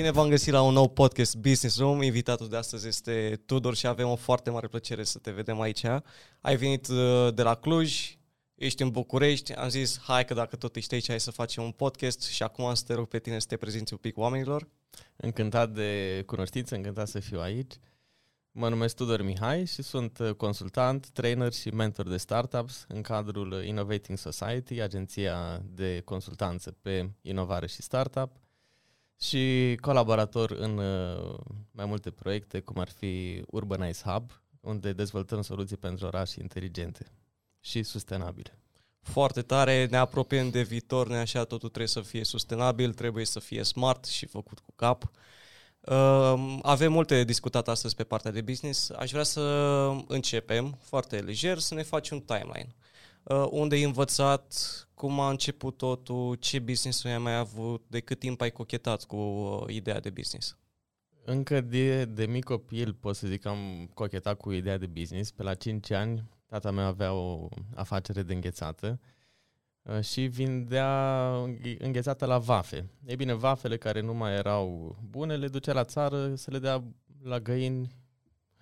Bine v-am găsit la un nou podcast Business Room. Invitatul de astăzi este Tudor și avem o foarte mare plăcere să te vedem aici. Ai venit uh, de la Cluj, ești în București, am zis hai că dacă tot ești aici hai să facem un podcast și acum să te rog pe tine să te prezinți un pic oamenilor. Încântat de cunoștință, încântat să fiu aici. Mă numesc Tudor Mihai și sunt uh, consultant, trainer și mentor de startups în cadrul Innovating Society, agenția de consultanță pe inovare și startup și colaborator în uh, mai multe proiecte, cum ar fi Urbanize Hub, unde dezvoltăm soluții pentru orașe inteligente și sustenabile. Foarte tare, ne apropiem de viitor, ne așa totul trebuie să fie sustenabil, trebuie să fie smart și făcut cu cap. Uh, avem multe de discutat astăzi pe partea de business. Aș vrea să începem foarte lejer, să ne faci un timeline. Uh, unde ai învățat, cum a început totul, ce business ai mai avut, de cât timp ai cochetat cu uh, ideea de business? Încă de, de mic copil pot să zic că am cochetat cu ideea de business. Pe la 5 ani tata meu avea o afacere de înghețată uh, și vindea înghețată la vafe. Ei bine, vafele care nu mai erau bune le ducea la țară să le dea la găini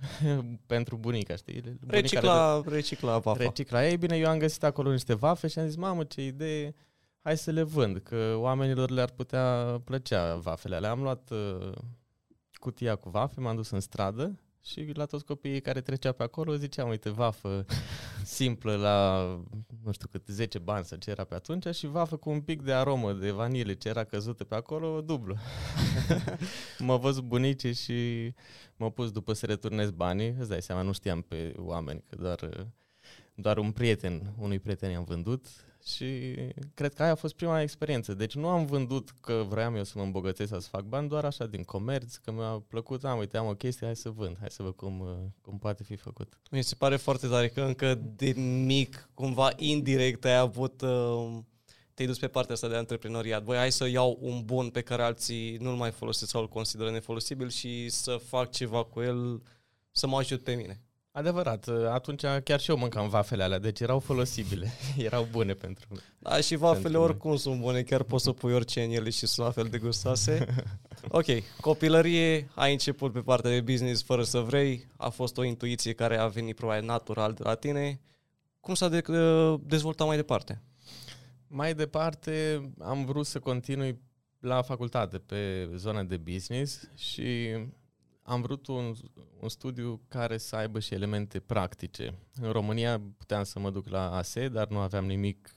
pentru bunica, știi? Bunica recicla, de... recicla vafa. Recicla. Ei bine, eu am găsit acolo niște vafe și am zis, mamă, ce idee, hai să le vând, că oamenilor le-ar putea plăcea vafele alea. Am luat uh, cutia cu vafe, m-am dus în stradă și la toți copiii care treceau pe acolo ziceam, uite, vafă simplă la, nu știu cât, 10 bani sau ce era pe atunci și vafă cu un pic de aromă de vanilie ce era căzută pe acolo, dublu. mă văzut bunicii și m-au pus după să returnez banii, îți dai seama, nu știam pe oameni, că doar, doar un prieten, unui prieten i-am vândut și cred că aia a fost prima experiență. Deci nu am vândut că vreau eu să mă îmbogățesc sau să fac bani, doar așa din comerț, că mi-a plăcut, am, uite, am o chestie, hai să vând, hai să văd cum, cum poate fi făcut. Mi se pare foarte tare că încă de mic, cumva indirect, ai avut... Uh, te-ai dus pe partea asta de antreprenoriat. Voi hai să iau un bun pe care alții nu-l mai folosesc sau îl consideră nefolosibil și să fac ceva cu el să mă ajut pe mine. Adevărat, atunci chiar și eu mâncam vafele alea, deci erau folosibile, erau bune pentru Da, și vafele pentru oricum mine. sunt bune, chiar poți să pui orice în ele și sunt la fel de gustoase. ok, copilărie, ai început pe partea de business fără să vrei, a fost o intuiție care a venit probabil natural de la tine. Cum s-a de- dezvoltat mai departe? Mai departe am vrut să continui la facultate pe zona de business și am vrut un, un studiu care să aibă și elemente practice. În România puteam să mă duc la ASE, dar nu aveam nimic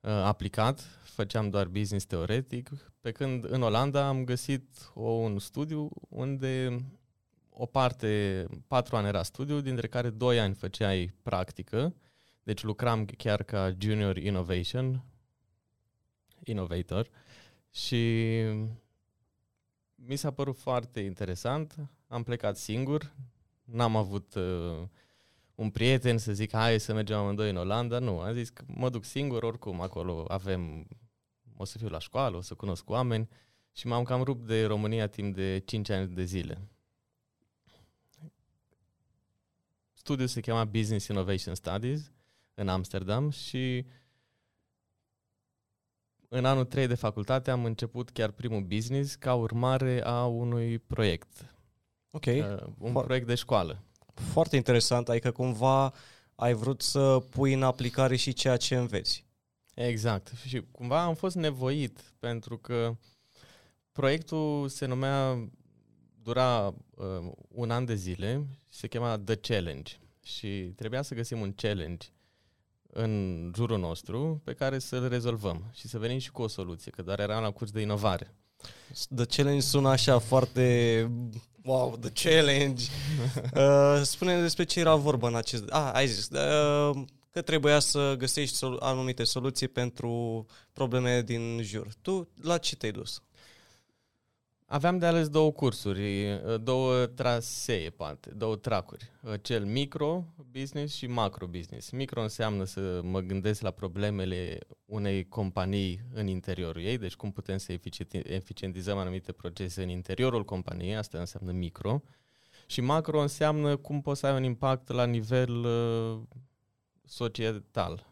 uh, aplicat, făceam doar business teoretic, pe când în Olanda am găsit o, un studiu unde o parte, patru ani era studiu, dintre care doi ani făceai practică, deci lucram chiar ca junior innovation, innovator. Și mi s-a părut foarte interesant. Am plecat singur, n-am avut uh, un prieten să zic hai să mergem amândoi în Olanda, nu, am zis că mă duc singur, oricum acolo avem, o să fiu la școală, o să cunosc oameni și m-am cam rupt de România timp de 5 ani de zile. Studiul se chema Business Innovation Studies în Amsterdam și în anul 3 de facultate am început chiar primul business ca urmare a unui proiect. Ok. Uh, un Fo- proiect de școală. Foarte interesant, adică cumva ai vrut să pui în aplicare și ceea ce înveți. Exact. Și cumva am fost nevoit pentru că proiectul se numea, dura uh, un an de zile și se chema The Challenge. Și trebuia să găsim un challenge în jurul nostru pe care să-l rezolvăm și să venim și cu o soluție, că doar eram la curs de inovare. The Challenge sună așa foarte... Wow, The Challenge! uh, spune despre ce era vorba în acest... Ah, ai zis. Uh, că trebuia să găsești sol- anumite soluții pentru probleme din jur. Tu la ce te-ai dus? Aveam de ales două cursuri, două trasee, poate, două tracuri. Cel micro business și macro business. Micro înseamnă să mă gândesc la problemele unei companii în interiorul ei, deci cum putem să eficientizăm anumite procese în interiorul companiei, asta înseamnă micro. Și macro înseamnă cum poți să ai un impact la nivel uh, societal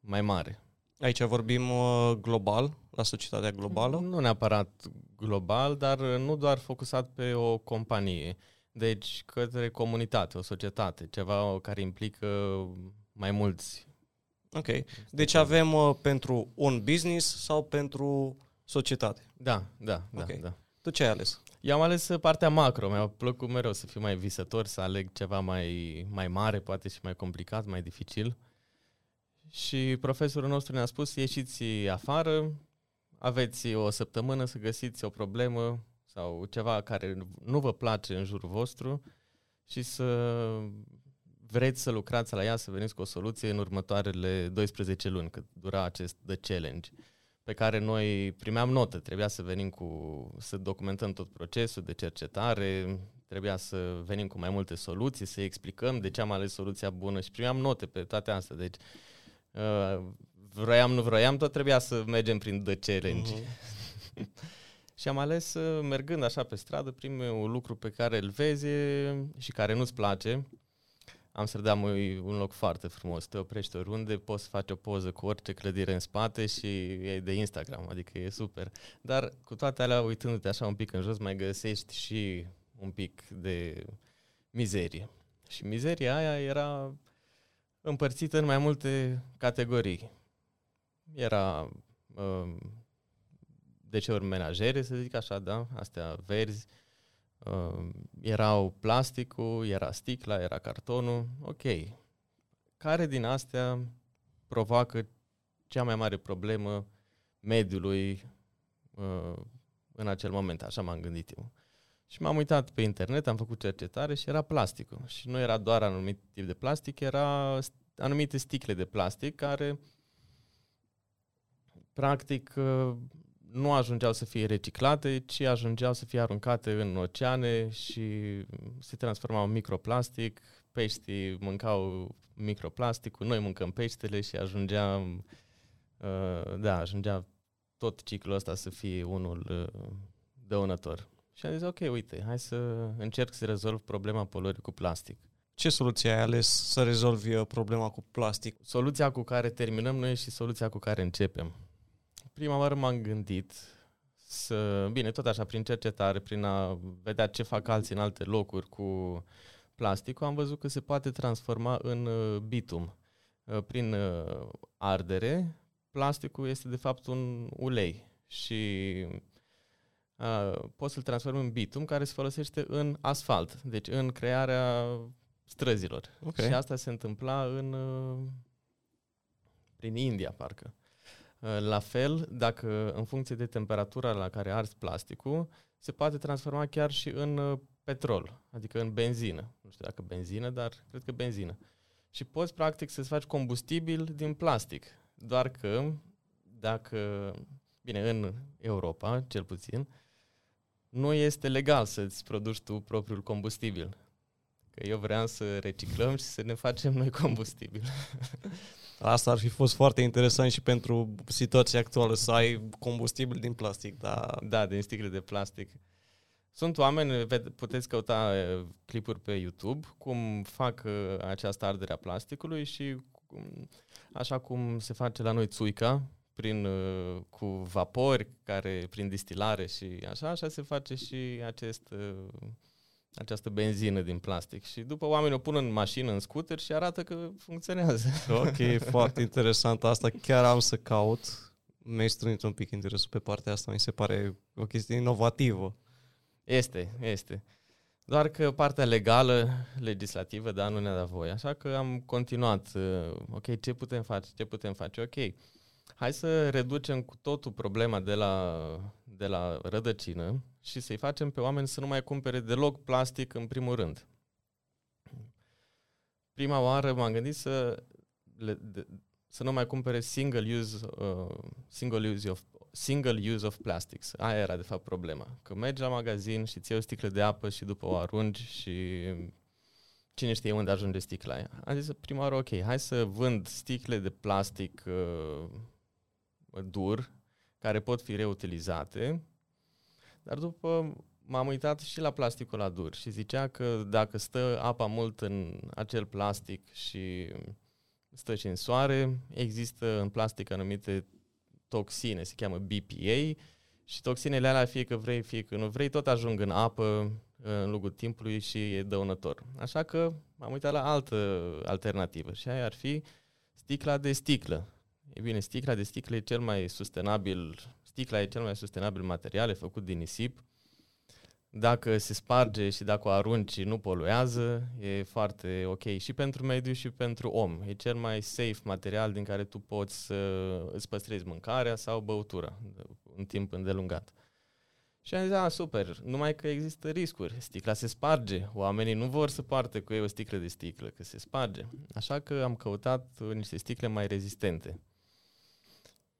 mai mare. Aici vorbim uh, global, la societatea globală? Nu neapărat global, dar nu doar focusat pe o companie. Deci către comunitate, o societate, ceva care implică mai mulți. Ok. Deci avem uh, pentru un business sau pentru societate? Da, da, da, okay. da. Tu ce ai ales? Eu am ales partea macro, mi-a plăcut mereu să fiu mai visător, să aleg ceva mai, mai mare, poate și mai complicat, mai dificil. Și profesorul nostru ne-a spus, ieșiți afară, aveți o săptămână să găsiți o problemă sau ceva care nu vă place în jurul vostru și să vreți să lucrați la ea, să veniți cu o soluție în următoarele 12 luni, cât dura acest The Challenge pe care noi primeam notă. Trebuia să venim cu, să documentăm tot procesul de cercetare, trebuia să venim cu mai multe soluții, să explicăm de ce am ales soluția bună și primeam note pe toate astea. Deci, uh, vroiam, nu vroiam, tot trebuia să mergem prin The Challenge. Uh-huh. și am ales, uh, mergând așa pe stradă, primul lucru pe care îl vezi și care nu-ți place, Amsterdam e un loc foarte frumos. Te oprești oriunde, poți să faci o poză cu orice clădire în spate și e de Instagram, adică e super. Dar cu toate alea, uitându-te așa un pic în jos, mai găsești și un pic de mizerie. Și mizeria aia era împărțită în mai multe categorii. Era uh, deșeuri menajere, să zic așa, da? Astea verzi, Uh, erau plasticul, era sticla, era cartonul. Ok. Care din astea provoacă cea mai mare problemă mediului uh, în acel moment? Așa m-am gândit eu. Și m-am uitat pe internet, am făcut cercetare și era plasticul. Și nu era doar anumit tip de plastic, era anumite sticle de plastic care practic uh, nu ajungeau să fie reciclate, ci ajungeau să fie aruncate în oceane și se transformau în microplastic, peștii mâncau microplasticul, noi mâncăm peștele și ajungea, uh, da, ajungea tot ciclul ăsta să fie unul uh, dăunător. Și am zis, ok, uite, hai să încerc să rezolv problema poluării cu plastic. Ce soluție ai ales să rezolvi uh, problema cu plastic? Soluția cu care terminăm noi și soluția cu care începem prima oară m-am gândit să, bine, tot așa, prin cercetare, prin a vedea ce fac alții în alte locuri cu plasticul, am văzut că se poate transforma în uh, bitum. Uh, prin uh, ardere, plasticul este de fapt un ulei și poți să-l transformi în bitum care se folosește în asfalt, deci în crearea străzilor. Okay. Și asta se întâmpla în prin India, parcă. Uh, la fel, dacă în funcție de temperatura la care arzi plasticul, se poate transforma chiar și în uh, petrol, adică în benzină. Nu știu dacă benzină, dar cred că benzină. Și poți practic să-ți faci combustibil din plastic. Doar că dacă, bine, în Europa, cel puțin, nu este legal să-ți produci tu propriul combustibil. Că eu vreau să reciclăm și să ne facem noi combustibil. Asta ar fi fost foarte interesant și pentru situația actuală, să ai combustibil din plastic. Da, da din sticle de plastic. Sunt oameni, puteți căuta clipuri pe YouTube, cum fac această ardere a plasticului și așa cum se face la noi țuica, prin, cu vapori, care, prin distilare și așa, așa se face și acest această benzină din plastic și după oamenii o pun în mașină, în scooter și arată că funcționează. Ok, foarte interesant asta. Chiar am să caut. Mi-ai strânit un pic interesul pe partea asta. Mi se pare o chestie inovativă. Este, este. Doar că partea legală, legislativă, da, nu ne-a dat voie. Așa că am continuat. Uh, ok, ce putem face? Ce putem face? Ok, hai să reducem cu totul problema de la, de la rădăcină și să-i facem pe oameni să nu mai cumpere deloc plastic în primul rând. Prima oară m-am gândit să, le, de, să nu mai cumpere single use, uh, single use of single use of plastics. Aia era de fapt problema. Că mergi la magazin și ți o sticlă de apă și după o arunci și cine știe unde ajunge sticla aia. Am zis prima oară, ok, hai să vând sticle de plastic uh, dur, care pot fi reutilizate, dar după m-am uitat și la plasticul la dur și zicea că dacă stă apa mult în acel plastic și stă și în soare, există în plastic anumite toxine, se cheamă BPA, și toxinele alea, fie că vrei, fie că nu vrei, tot ajung în apă în lungul timpului și e dăunător. Așa că am uitat la altă alternativă și aia ar fi sticla de sticlă. E bine, sticla de sticlă e cel mai sustenabil, sticla e cel mai sustenabil material, e făcut din nisip, dacă se sparge și dacă o arunci nu poluează, e foarte ok și pentru mediu și pentru om. E cel mai safe material din care tu poți să îți păstrezi mâncarea sau băutura în timp îndelungat. Și am zis, a, super, numai că există riscuri. Sticla se sparge, oamenii nu vor să poarte cu ei o sticlă de sticlă, că se sparge. Așa că am căutat niște sticle mai rezistente.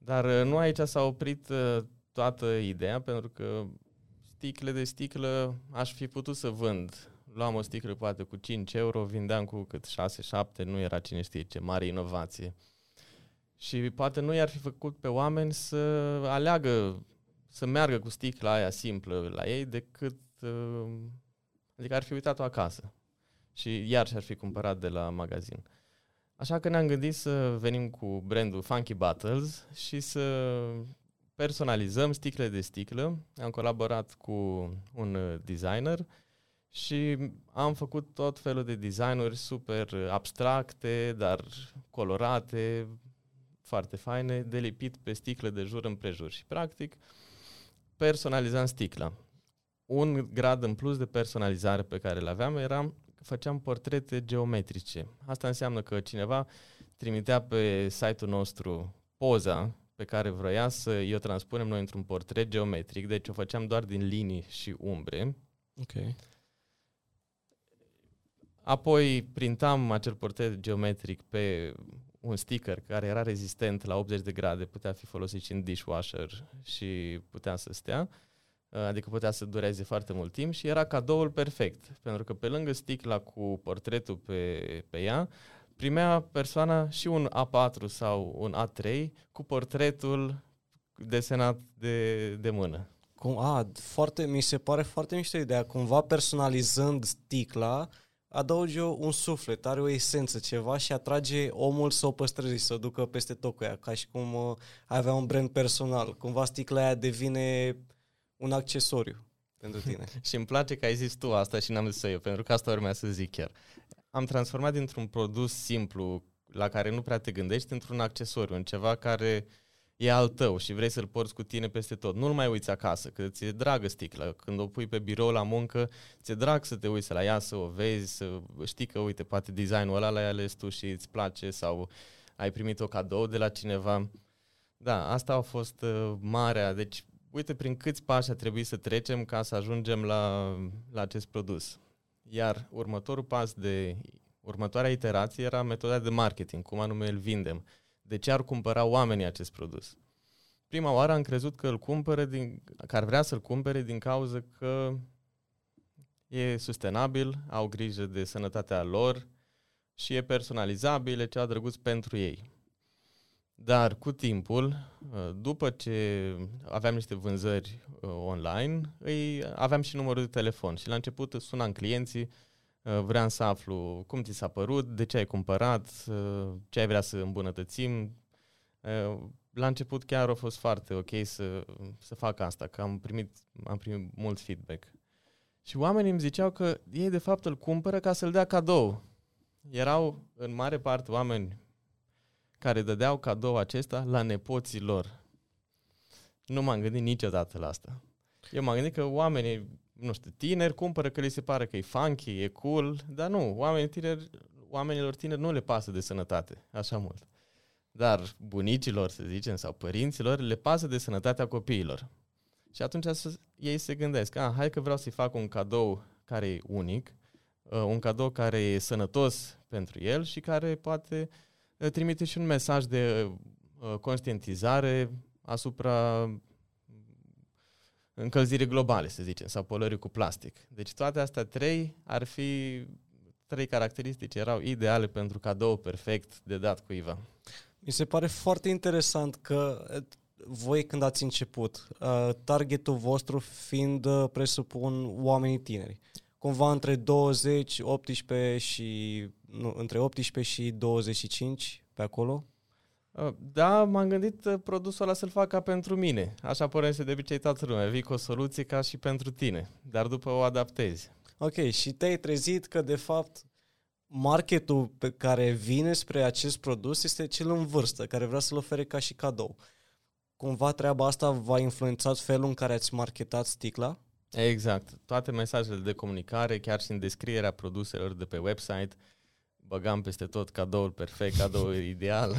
Dar uh, nu aici s-a oprit uh, toată ideea, pentru că sticle de sticlă aș fi putut să vând. Luam o sticlă poate cu 5 euro, vindeam cu cât 6-7, nu era cine știe ce mare inovație. Și poate nu i-ar fi făcut pe oameni să aleagă, să meargă cu sticla aia simplă la ei, decât, uh, adică ar fi uitat-o acasă. Și iar și-ar fi cumpărat de la magazin. Așa că ne-am gândit să venim cu brandul Funky Battles și să personalizăm sticle de sticlă. Am colaborat cu un uh, designer și am făcut tot felul de designuri super abstracte, dar colorate, foarte faine, de lipit pe sticlă de jur împrejur. Și practic personalizam sticla. Un grad în plus de personalizare pe care îl aveam era că făceam portrete geometrice. Asta înseamnă că cineva trimitea pe site-ul nostru poza pe care vroia să o transpunem noi într-un portret geometric, deci o făceam doar din linii și umbre. Ok. Apoi printam acel portret geometric pe un sticker care era rezistent la 80 de grade, putea fi folosit și în dishwasher și putea să stea, adică putea să dureze foarte mult timp și era cadoul perfect, pentru că pe lângă sticla cu portretul pe, pe ea, primea persoana și un A4 sau un A3 cu portretul desenat de, de mână. Cum, a, foarte, mi se pare foarte mișto ideea. Cumva personalizând sticla, adaugi un suflet, are o esență, ceva și atrage omul să o păstreze, să o ducă peste tot cu ea, ca și cum uh, avea un brand personal. Cumva sticla aia devine un accesoriu pentru tine. și îmi place că ai zis tu asta și n-am zis eu, pentru că asta urmează să zic chiar am transformat dintr-un produs simplu la care nu prea te gândești într-un accesoriu, în ceva care e al tău și vrei să-l porți cu tine peste tot. Nu-l mai uiți acasă, că ți-e dragă sticla. Când o pui pe birou la muncă, ți-e drag să te uiți la ea, să o vezi, să știi că, uite, poate designul ăla l-ai ales tu și îți place sau ai primit o cadou de la cineva. Da, asta a fost uh, marea. Deci, uite prin câți pași a trebuit să trecem ca să ajungem la, la acest produs. Iar următorul pas de următoarea iterație era metoda de marketing, cum anume îl vindem. De ce ar cumpăra oamenii acest produs? Prima oară am crezut că îl cumpără din, că ar vrea să-l cumpere din cauza că e sustenabil, au grijă de sănătatea lor și e personalizabil, e ceva drăguț pentru ei. Dar cu timpul, după ce aveam niște vânzări uh, online, îi aveam și numărul de telefon și la început sunam clienții, uh, vreau să aflu cum ți s-a părut, de ce ai cumpărat, uh, ce ai vrea să îmbunătățim. La început chiar a fost foarte ok să, să fac asta, că am primit, am primit mult feedback. Și oamenii îmi ziceau că ei de fapt îl cumpără ca să-l dea cadou. Erau în mare parte oameni care dădeau cadou acesta la nepoții lor. Nu m-am gândit niciodată la asta. Eu m-am gândit că oamenii, nu știu, tineri cumpără că li se pare că e funky, e cool, dar nu, oamenii tineri, oamenilor tineri nu le pasă de sănătate așa mult. Dar bunicilor, să zicem, sau părinților, le pasă de sănătatea copiilor. Și atunci ei se gândesc, ah, hai că vreau să-i fac un cadou care e unic, uh, un cadou care e sănătos pentru el și care poate trimite și un mesaj de uh, conștientizare asupra încălzirii globale, să zicem, sau polării cu plastic. Deci toate astea trei ar fi trei caracteristici, erau ideale pentru cadou perfect de dat cuiva. Mi se pare foarte interesant că voi când ați început, uh, targetul vostru fiind, uh, presupun, oamenii tineri. Cumva între 20, 18 și nu, între 18 și 25 pe acolo? Uh, da, m-am gândit uh, produsul ăla să-l fac ca pentru mine. Așa pornește de obicei toată lumea. Vii cu o soluție ca și pentru tine, dar după o adaptezi. Ok, și te-ai trezit că de fapt marketul pe care vine spre acest produs este cel în vârstă, care vrea să-l ofere ca și cadou. Cumva treaba asta va influențat felul în care ați marketat sticla? Exact. Toate mesajele de comunicare, chiar și în descrierea produselor de pe website, băgam peste tot cadoul perfect, cadoul ideal.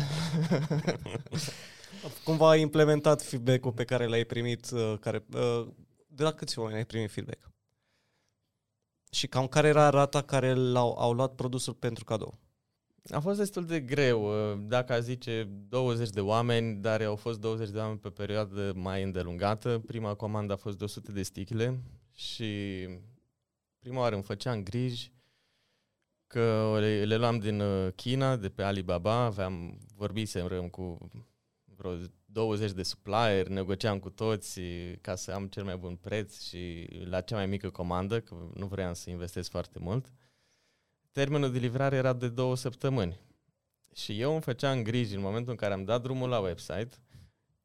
Cumva ai implementat feedback-ul pe care l-ai primit, uh, care, uh, de la câți oameni ai primit feedback? Și cam care era rata care l-au au luat produsul pentru cadou? A fost destul de greu, uh, dacă a zice 20 de oameni, dar au fost 20 de oameni pe perioadă mai îndelungată. Prima comandă a fost de 100 de sticle și prima oară îmi făceam griji că le, le luam din uh, China, de pe Alibaba, aveam, vorbisem cu vreo 20 de supplier, negociam cu toți ca să am cel mai bun preț și la cea mai mică comandă, că nu vreau să investesc foarte mult. Termenul de livrare era de două săptămâni. Și eu îmi făceam griji în momentul în care am dat drumul la website,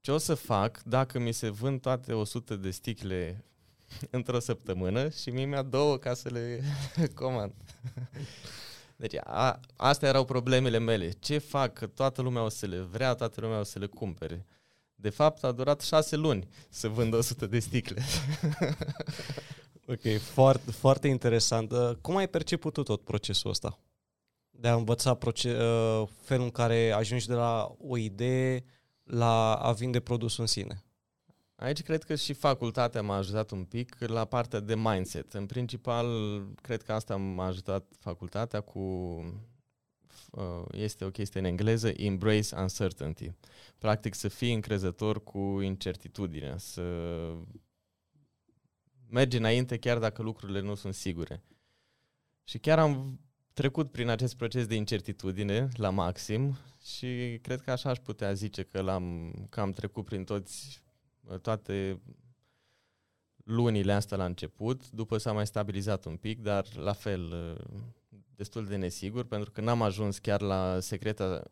ce o să fac dacă mi se vând toate 100 de sticle într-o săptămână și mie mi-a două ca să le comand. Deci a, astea erau problemele mele. Ce fac? Că toată lumea o să le vrea, toată lumea o să le cumpere. De fapt, a durat șase luni să vând 100 de sticle. ok, foarte, foarte interesant. Uh, cum ai perceput tu tot procesul ăsta? De a învăța proce- uh, felul în care ajungi de la o idee la a vinde produsul în sine? Aici cred că și facultatea m-a ajutat un pic la partea de mindset. În principal, cred că asta m-a ajutat facultatea cu uh, este o chestie în engleză, embrace uncertainty. Practic să fii încrezător cu incertitudine, să mergi înainte chiar dacă lucrurile nu sunt sigure. Și chiar am trecut prin acest proces de incertitudine la maxim și cred că așa aș putea zice că, l-am, că am trecut prin toți toate lunile astea la început, după s-a mai stabilizat un pic, dar la fel destul de nesigur, pentru că n-am ajuns chiar la secreta,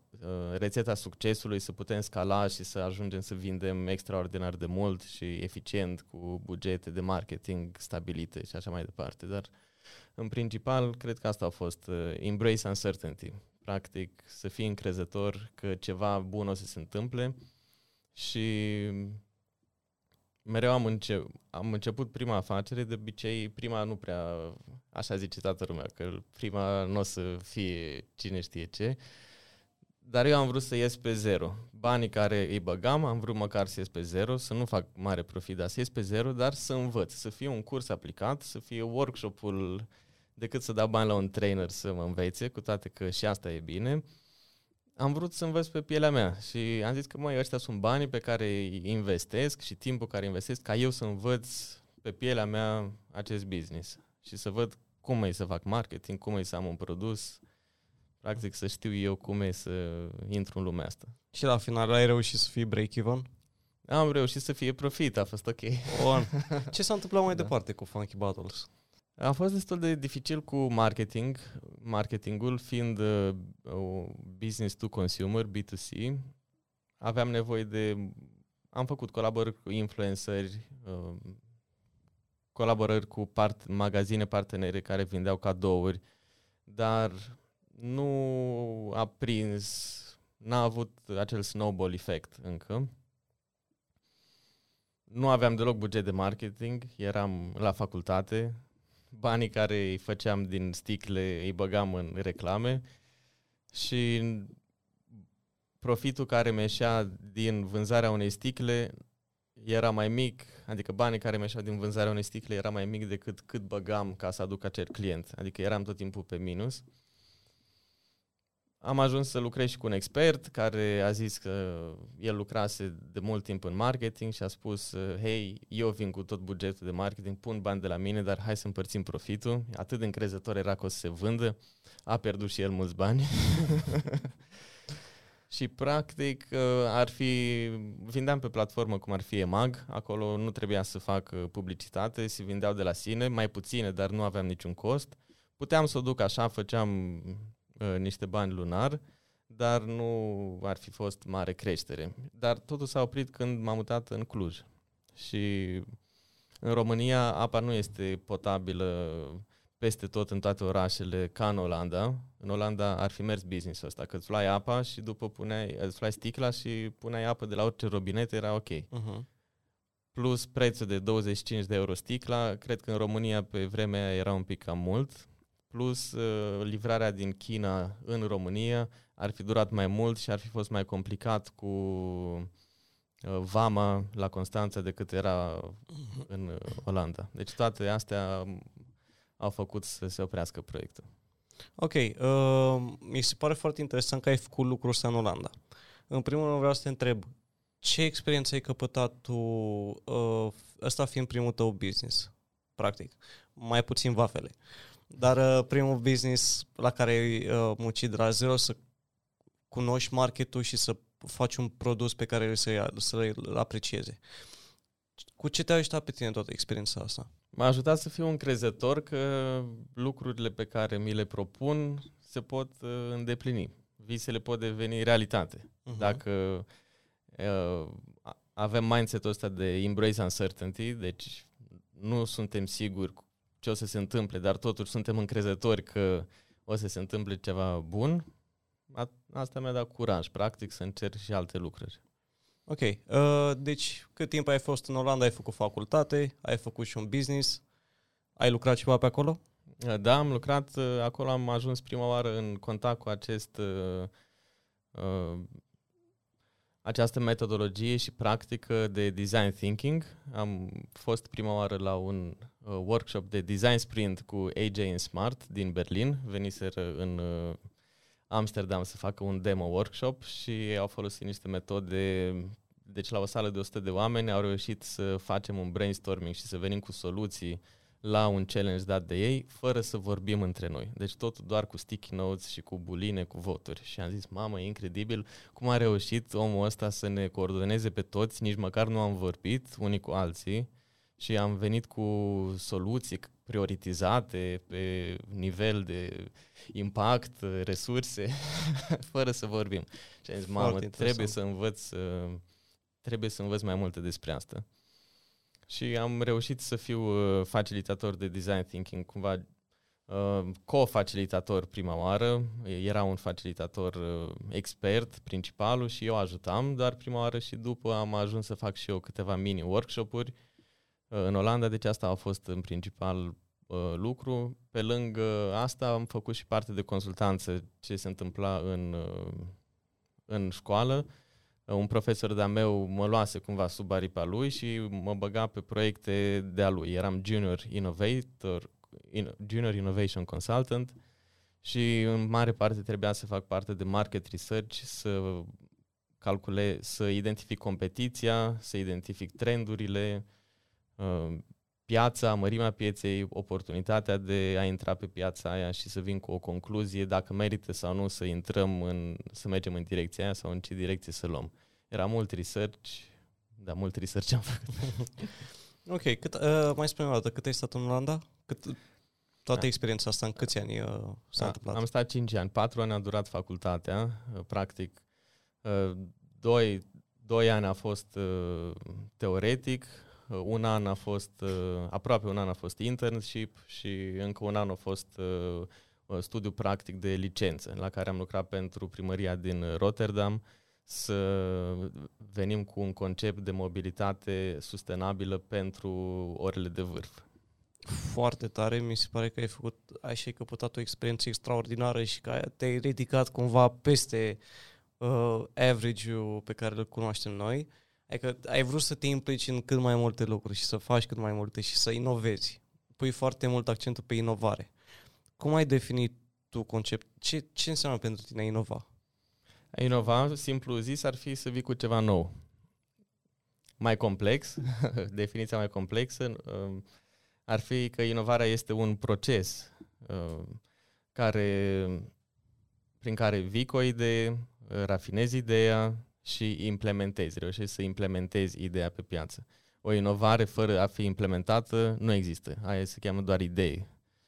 rețeta succesului să putem scala și să ajungem să vindem extraordinar de mult și eficient cu bugete de marketing stabilite și așa mai departe. Dar în principal, cred că asta a fost embrace uncertainty. Practic, să fii încrezător că ceva bun o să se întâmple și mereu am, înce- am început prima afacere, de obicei prima nu prea, așa zice toată lumea, că prima nu o să fie cine știe ce, dar eu am vrut să ies pe zero. Banii care îi băgam, am vrut măcar să ies pe zero, să nu fac mare profit, dar să ies pe zero, dar să învăț, să fie un curs aplicat, să fie workshop-ul decât să dau bani la un trainer să mă învețe, cu toate că și asta e bine am vrut să învăț pe pielea mea și am zis că, măi, ăștia sunt banii pe care îi investesc și timpul care investesc ca eu să învăț pe pielea mea acest business și să văd cum e să fac marketing, cum e să am un produs, practic să știu eu cum e să intru în lumea asta. Și la final ai reușit să fii break-even? Am reușit să fie profit, a fost ok. Bun. Ce s-a întâmplat mai da. departe cu Funky Battles? A fost destul de dificil cu marketing, marketingul fiind uh, business to consumer, B2C. Aveam nevoie de... Am făcut colaborări cu influenceri, uh, colaborări cu part, magazine partenere care vindeau cadouri, dar nu a prins, n-a avut acel snowball effect încă. Nu aveam deloc buget de marketing, eram la facultate, banii care îi făceam din sticle îi băgam în reclame și profitul care meșea din vânzarea unei sticle era mai mic, adică banii care meșeau din vânzarea unei sticle era mai mic decât cât băgam ca să aduc acel client. Adică eram tot timpul pe minus. Am ajuns să lucrez și cu un expert care a zis că el lucrase de mult timp în marketing și a spus, hei, eu vin cu tot bugetul de marketing, pun bani de la mine, dar hai să împărțim profitul. Atât de încrezător era că o să se vândă, a pierdut și el mulți bani. și practic ar fi, vindeam pe platformă cum ar fi EMAG, acolo nu trebuia să fac publicitate, se vindeau de la sine, mai puține, dar nu aveam niciun cost. Puteam să o duc așa, făceam uh, niște bani lunar, dar nu ar fi fost mare creștere. Dar totul s-a oprit când m-am mutat în Cluj. Și în România apa nu este potabilă peste tot în toate orașele ca în Olanda. În Olanda ar fi mers business-ul ăsta, că îți luai apa și după puneai, îți luai sticla și puneai apă de la orice robinet, era ok. Uh-huh. Plus prețul de 25 de euro sticla, cred că în România pe vremea era un pic cam mult, plus uh, livrarea din China în România ar fi durat mai mult și ar fi fost mai complicat cu uh, vama la Constanța decât era mhm. în uh, Olanda. Deci toate astea au făcut să se oprească proiectul. Ok, uh, mi se pare foarte interesant că ai făcut lucrul ăsta în Olanda. În primul rând vreau să te întreb, ce experiență ai căpătat tu, uh, ăsta fiind primul tău business, practic, mai puțin vafele, dar uh, primul business la care ai uh, muncit de la zero, să cunoști marketul și să faci un produs pe care să-l, să-l aprecieze. Cu ce te-a ajutat pe tine toată experiența asta? M-a ajutat să fiu încrezător că lucrurile pe care mi le propun se pot uh, îndeplini. Visele pot deveni realitate. Uh-huh. Dacă uh, avem mindset-ul ăsta de embrace uncertainty, deci nu suntem siguri ce o să se întâmple, dar totuși suntem încrezători că o să se întâmple ceva bun, a, asta mi-a dat curaj, practic, să încerc și alte lucruri. Ok. Uh, deci, cât timp ai fost în Olanda, ai făcut facultate, ai făcut și un business, ai lucrat ceva pe acolo? Uh, da, am lucrat, uh, acolo am ajuns prima oară în contact cu acest, uh, uh, această metodologie și practică de design thinking. Am fost prima oară la un uh, workshop de design sprint cu AJ în Smart din Berlin. Veniseră în uh, Amsterdam să facă un demo workshop și au folosit niște metode deci la o sală de 100 de oameni au reușit să facem un brainstorming și să venim cu soluții la un challenge dat de ei, fără să vorbim între noi. Deci totul doar cu sticky notes și cu buline, cu voturi. Și am zis, mamă, e incredibil cum a reușit omul ăsta să ne coordoneze pe toți, nici măcar nu am vorbit unii cu alții și am venit cu soluții prioritizate pe nivel de impact, resurse, fără să vorbim. Și am zis, mamă, trebuie să învăț, trebuie să învăț mai multe despre asta. Și am reușit să fiu uh, facilitator de design thinking, cumva uh, co-facilitator prima oară. Era un facilitator uh, expert, principalul, și eu ajutam, dar prima oară și după am ajuns să fac și eu câteva mini-workshop-uri în Olanda, deci asta a fost în principal uh, lucru. Pe lângă asta am făcut și parte de consultanță ce se întâmpla în, uh, în școală. Uh, un profesor de-a meu mă luase cumva sub aripa lui și mă băga pe proiecte de-a lui. Eram junior innovator, in, junior innovation consultant și în mare parte trebuia să fac parte de market research, să calcule, să identific competiția, să identific trendurile, uh, piața, mărimea pieței, oportunitatea de a intra pe piața aia și să vin cu o concluzie dacă merită sau nu să intrăm în, să mergem în direcția aia sau în ce direcție să luăm. Era mult research, da, mult research am făcut. ok, cât, uh, mai spune o dată, cât ai stat în Olanda? Cât, toată da. experiența asta, în câți ani uh, s-a da, întâmplat? Am stat 5 ani, 4 ani a durat facultatea, uh, practic uh, 2, 2 ani a fost uh, teoretic, Uh, un an a fost, uh, aproape un an a fost internship și încă un an a fost uh, studiu practic de licență, la care am lucrat pentru primăria din Rotterdam, să venim cu un concept de mobilitate sustenabilă pentru orele de vârf. Foarte tare, mi se pare că ai făcut, ai și căpătat o experiență extraordinară și că te-ai ridicat cumva peste uh, average-ul pe care îl cunoaștem noi. Uh, Adică ai vrut să te implici în cât mai multe lucruri și să faci cât mai multe și să inovezi. Pui foarte mult accentul pe inovare. Cum ai definit tu concept? Ce, ce înseamnă pentru tine a inova? A inova, simplu zis, ar fi să vii cu ceva nou. Mai complex, definiția mai complexă, um, ar fi că inovarea este un proces um, care, prin care vii cu o idee, rafinezi ideea, și implementezi, reușești să implementezi ideea pe piață. O inovare fără a fi implementată nu există. Aia se cheamă doar idee.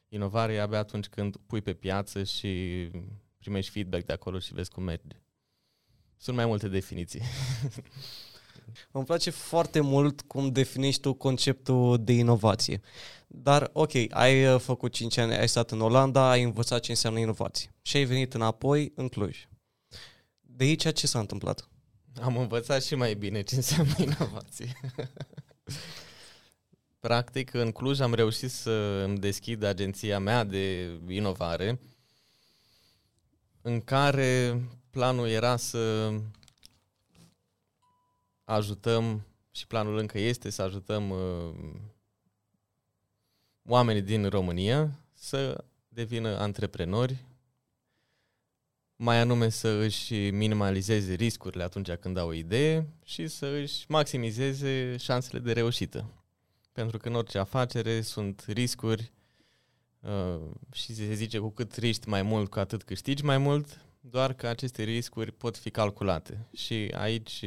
Inovare e abia atunci când pui pe piață și primești feedback de acolo și vezi cum merge. Sunt mai multe definiții. Îmi place foarte mult cum definești tu conceptul de inovație. Dar, ok, ai uh, făcut 5 ani, ai stat în Olanda, ai învățat ce înseamnă inovație și ai venit înapoi în Cluj. De aici ce s-a întâmplat? Am învățat și mai bine ce înseamnă inovație. Practic, în Cluj am reușit să îmi deschid agenția mea de inovare, în care planul era să ajutăm, și planul încă este să ajutăm uh, oamenii din România să devină antreprenori, mai anume să își minimalizeze riscurile atunci când au o idee și să își maximizeze șansele de reușită. Pentru că în orice afacere sunt riscuri uh, și se zice cu cât riști mai mult, cu atât câștigi mai mult, doar că aceste riscuri pot fi calculate. Și aici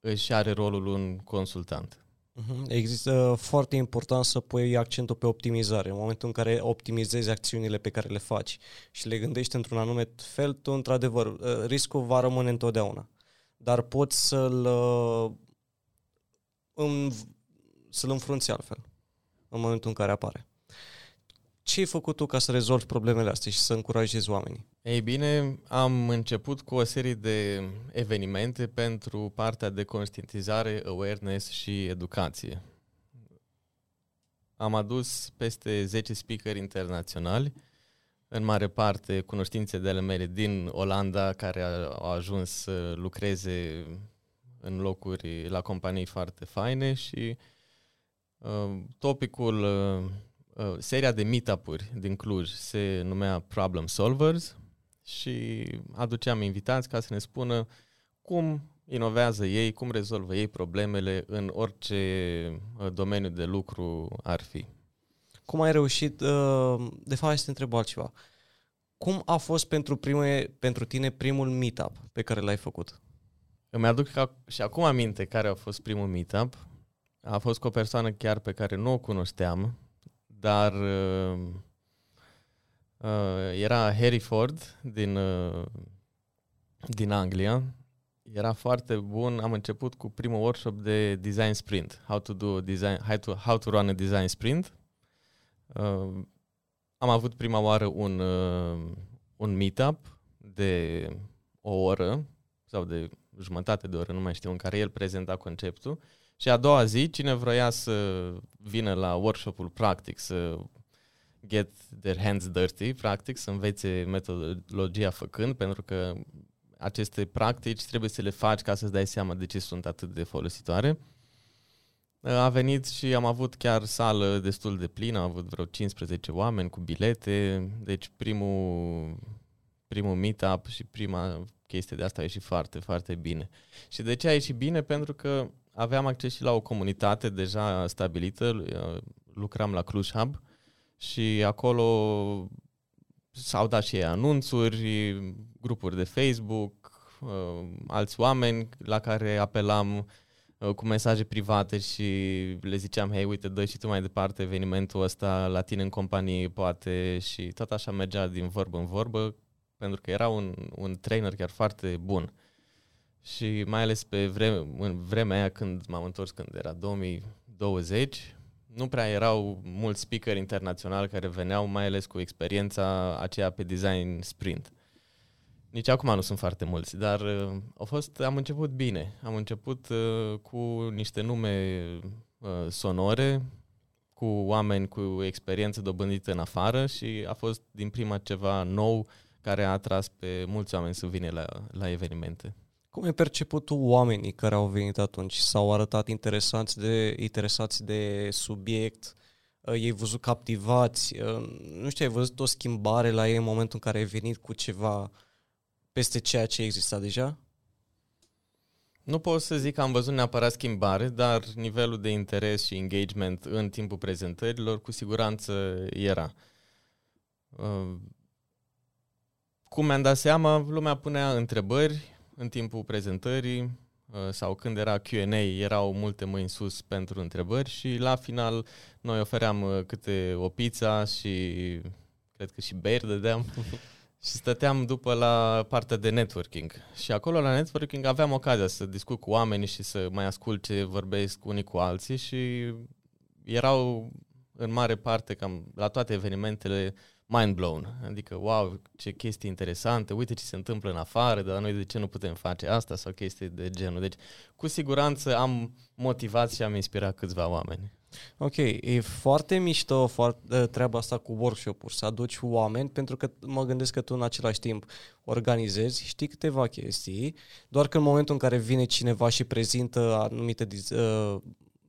își are rolul un consultant. Mhm. Există foarte important să pui accentul pe optimizare. În momentul în care optimizezi acțiunile pe care le faci și le gândești într-un anume fel, tu, într-adevăr, uh, riscul va rămâne întotdeauna. Dar poți să-l, uh, în, să-l înfrunți altfel în momentul în care apare. Ce ai făcut tu ca să rezolvi problemele astea și să încurajezi oamenii? Ei bine, am început cu o serie de evenimente pentru partea de conștientizare, awareness și educație. Am adus peste 10 speakeri internaționali, în mare parte cunoștințe de ale mele din Olanda, care au ajuns să lucreze în locuri la companii foarte faine și uh, topicul, uh, uh, seria de meetup-uri din Cluj se numea Problem Solvers și aduceam invitați ca să ne spună cum inovează ei, cum rezolvă ei problemele în orice uh, domeniu de lucru ar fi. Cum ai reușit, uh, de fapt, să te întreb altceva. Cum a fost pentru, prime, pentru tine primul meetup pe care l-ai făcut? Îmi aduc ca, și acum aminte care a fost primul meetup. A fost cu o persoană chiar pe care nu o cunoșteam, dar uh, Uh, era Harry Ford din, uh, din Anglia. Era foarte bun. Am început cu primul workshop de design sprint. How to do design, how to, how to run a design sprint. Uh, am avut prima oară un, uh, un meetup de o oră sau de jumătate de oră, nu mai știu, în care el prezenta conceptul. Și a doua zi, cine vroia să vină la workshopul practic, să get their hands dirty, practic, să învețe metodologia făcând, pentru că aceste practici trebuie să le faci ca să-ți dai seama de ce sunt atât de folositoare. A venit și am avut chiar sală destul de plină, am avut vreo 15 oameni cu bilete, deci primul, primul meetup și prima chestie de asta a ieșit foarte, foarte bine. Și de ce a ieșit bine? Pentru că aveam acces și la o comunitate deja stabilită, lucram la Cluj Hub, și acolo s-au dat și ei anunțuri, grupuri de Facebook, uh, alți oameni la care apelam uh, cu mesaje private și le ziceam, hei, uite, dă și tu mai departe evenimentul ăsta la tine în companie, poate, și tot așa mergea din vorbă în vorbă, pentru că era un, un trainer chiar foarte bun. Și mai ales pe vreme, în vremea aia când m-am întors, când era 2020, nu prea erau mulți speaker internaționali care veneau, mai ales cu experiența aceea pe design sprint. Nici acum nu sunt foarte mulți, dar uh, au fost, am început bine. Am început uh, cu niște nume uh, sonore, cu oameni cu experiență dobândită în afară și a fost din prima ceva nou care a atras pe mulți oameni să vină la, la evenimente. Cum e perceput tu oamenii care au venit atunci? S-au arătat interesați de, interesați de subiect? Uh, ei văzut captivați? Uh, nu știu, ai văzut o schimbare la ei în momentul în care ai venit cu ceva peste ceea ce exista deja? Nu pot să zic că am văzut neapărat schimbare, dar nivelul de interes și engagement în timpul prezentărilor cu siguranță era. Uh, cum mi-am dat seama, lumea punea întrebări, în timpul prezentării uh, sau când era Q&A erau multe mâini sus pentru întrebări și la final noi ofeream uh, câte o pizza și cred că și beri dădeam Și stăteam după la partea de networking. Și acolo la networking aveam ocazia să discut cu oamenii și să mai ascult ce vorbesc unii cu alții și erau în mare parte cam la toate evenimentele mind blown. Adică, wow, ce chestii interesante, uite ce se întâmplă în afară, dar noi de ce nu putem face asta sau chestii de genul. Deci, cu siguranță am motivat și am inspirat câțiva oameni. Ok, e foarte mișto foarte, treaba asta cu workshop-uri, să aduci oameni, pentru că mă gândesc că tu în același timp organizezi, știi câteva chestii, doar că în momentul în care vine cineva și prezintă anumite uh,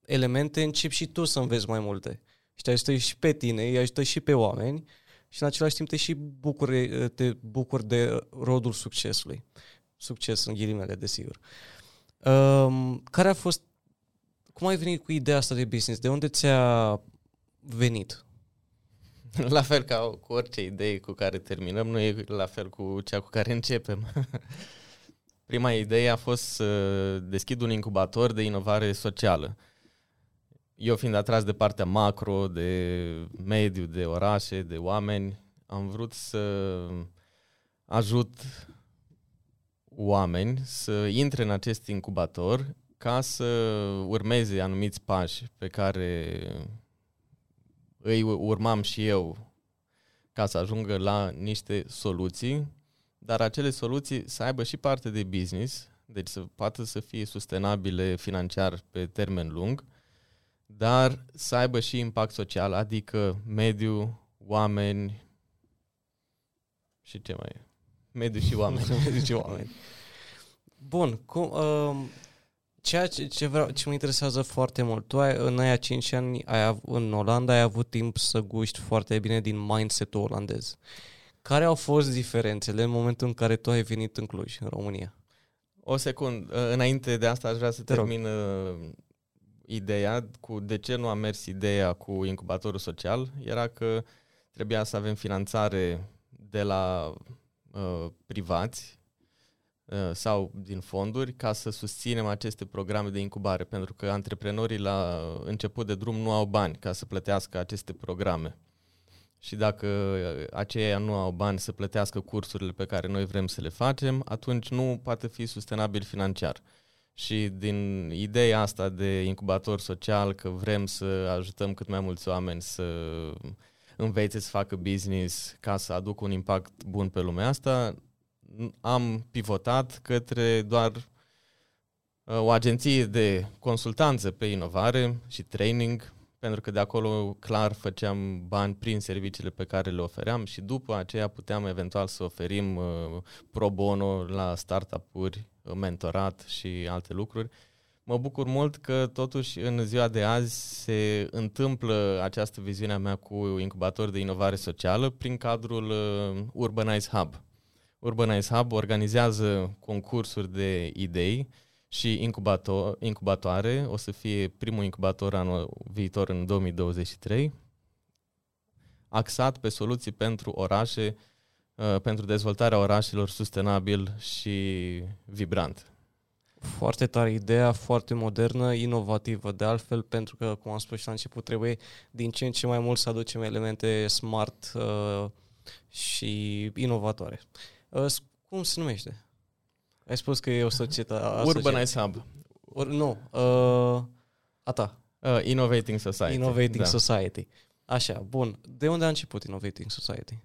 elemente, începi și tu să înveți mai multe. Și te ajută și pe tine, îi ajută și pe oameni și în același timp te și bucuri, te bucuri de rodul succesului. Succes în ghilimele, desigur. Um, care a fost, cum ai venit cu ideea asta de business? De unde ți-a venit? La fel ca cu orice idee cu care terminăm, nu e la fel cu cea cu care începem. Prima idee a fost să deschid un incubator de inovare socială eu fiind atras de partea macro, de mediu, de orașe, de oameni, am vrut să ajut oameni să intre în acest incubator ca să urmeze anumiți pași pe care îi urmam și eu ca să ajungă la niște soluții, dar acele soluții să aibă și parte de business, deci să poată să fie sustenabile financiar pe termen lung, dar să aibă și impact social, adică mediu, oameni și ce mai e? Mediu și oameni. mediu și oameni. Bun, cum, uh, ceea ce, ce, vreau, ce mă interesează foarte mult, tu ai, în aia 5 ani ai, în Olanda ai avut timp să guști foarte bine din mindset-ul olandez. Care au fost diferențele în momentul în care tu ai venit în Cluj, în România? O secundă, înainte de asta aș vrea să Te termin rog uh, ideea cu de ce nu a mers ideea cu incubatorul social era că trebuia să avem finanțare de la uh, privați uh, sau din fonduri ca să susținem aceste programe de incubare, pentru că antreprenorii la început de drum nu au bani ca să plătească aceste programe. Și dacă aceia nu au bani să plătească cursurile pe care noi vrem să le facem, atunci nu poate fi sustenabil financiar. Și din ideea asta de incubator social, că vrem să ajutăm cât mai mulți oameni să învețe să facă business ca să aducă un impact bun pe lumea asta, am pivotat către doar uh, o agenție de consultanță pe inovare și training, pentru că de acolo clar făceam bani prin serviciile pe care le ofeream și după aceea puteam eventual să oferim uh, pro bono la startup-uri mentorat și alte lucruri. Mă bucur mult că totuși în ziua de azi se întâmplă această viziune a mea cu incubator de inovare socială prin cadrul uh, Urbanize Hub. Urbanize Hub organizează concursuri de idei și incubator, incubatoare. O să fie primul incubator anul viitor în 2023, axat pe soluții pentru orașe Uh, pentru dezvoltarea orașelor sustenabil și vibrant. Foarte tare ideea, foarte modernă, inovativă de altfel, pentru că, cum am spus și la început, trebuie din ce în ce mai mult să aducem elemente smart uh, și inovatoare. Uh, cum se numește? Ai spus că e o societate... Urbanize Hub. Ur, nu, uh, a ta. Uh, Innovating Society. Innovating da. Society. Așa, bun. De unde a început Innovating Society?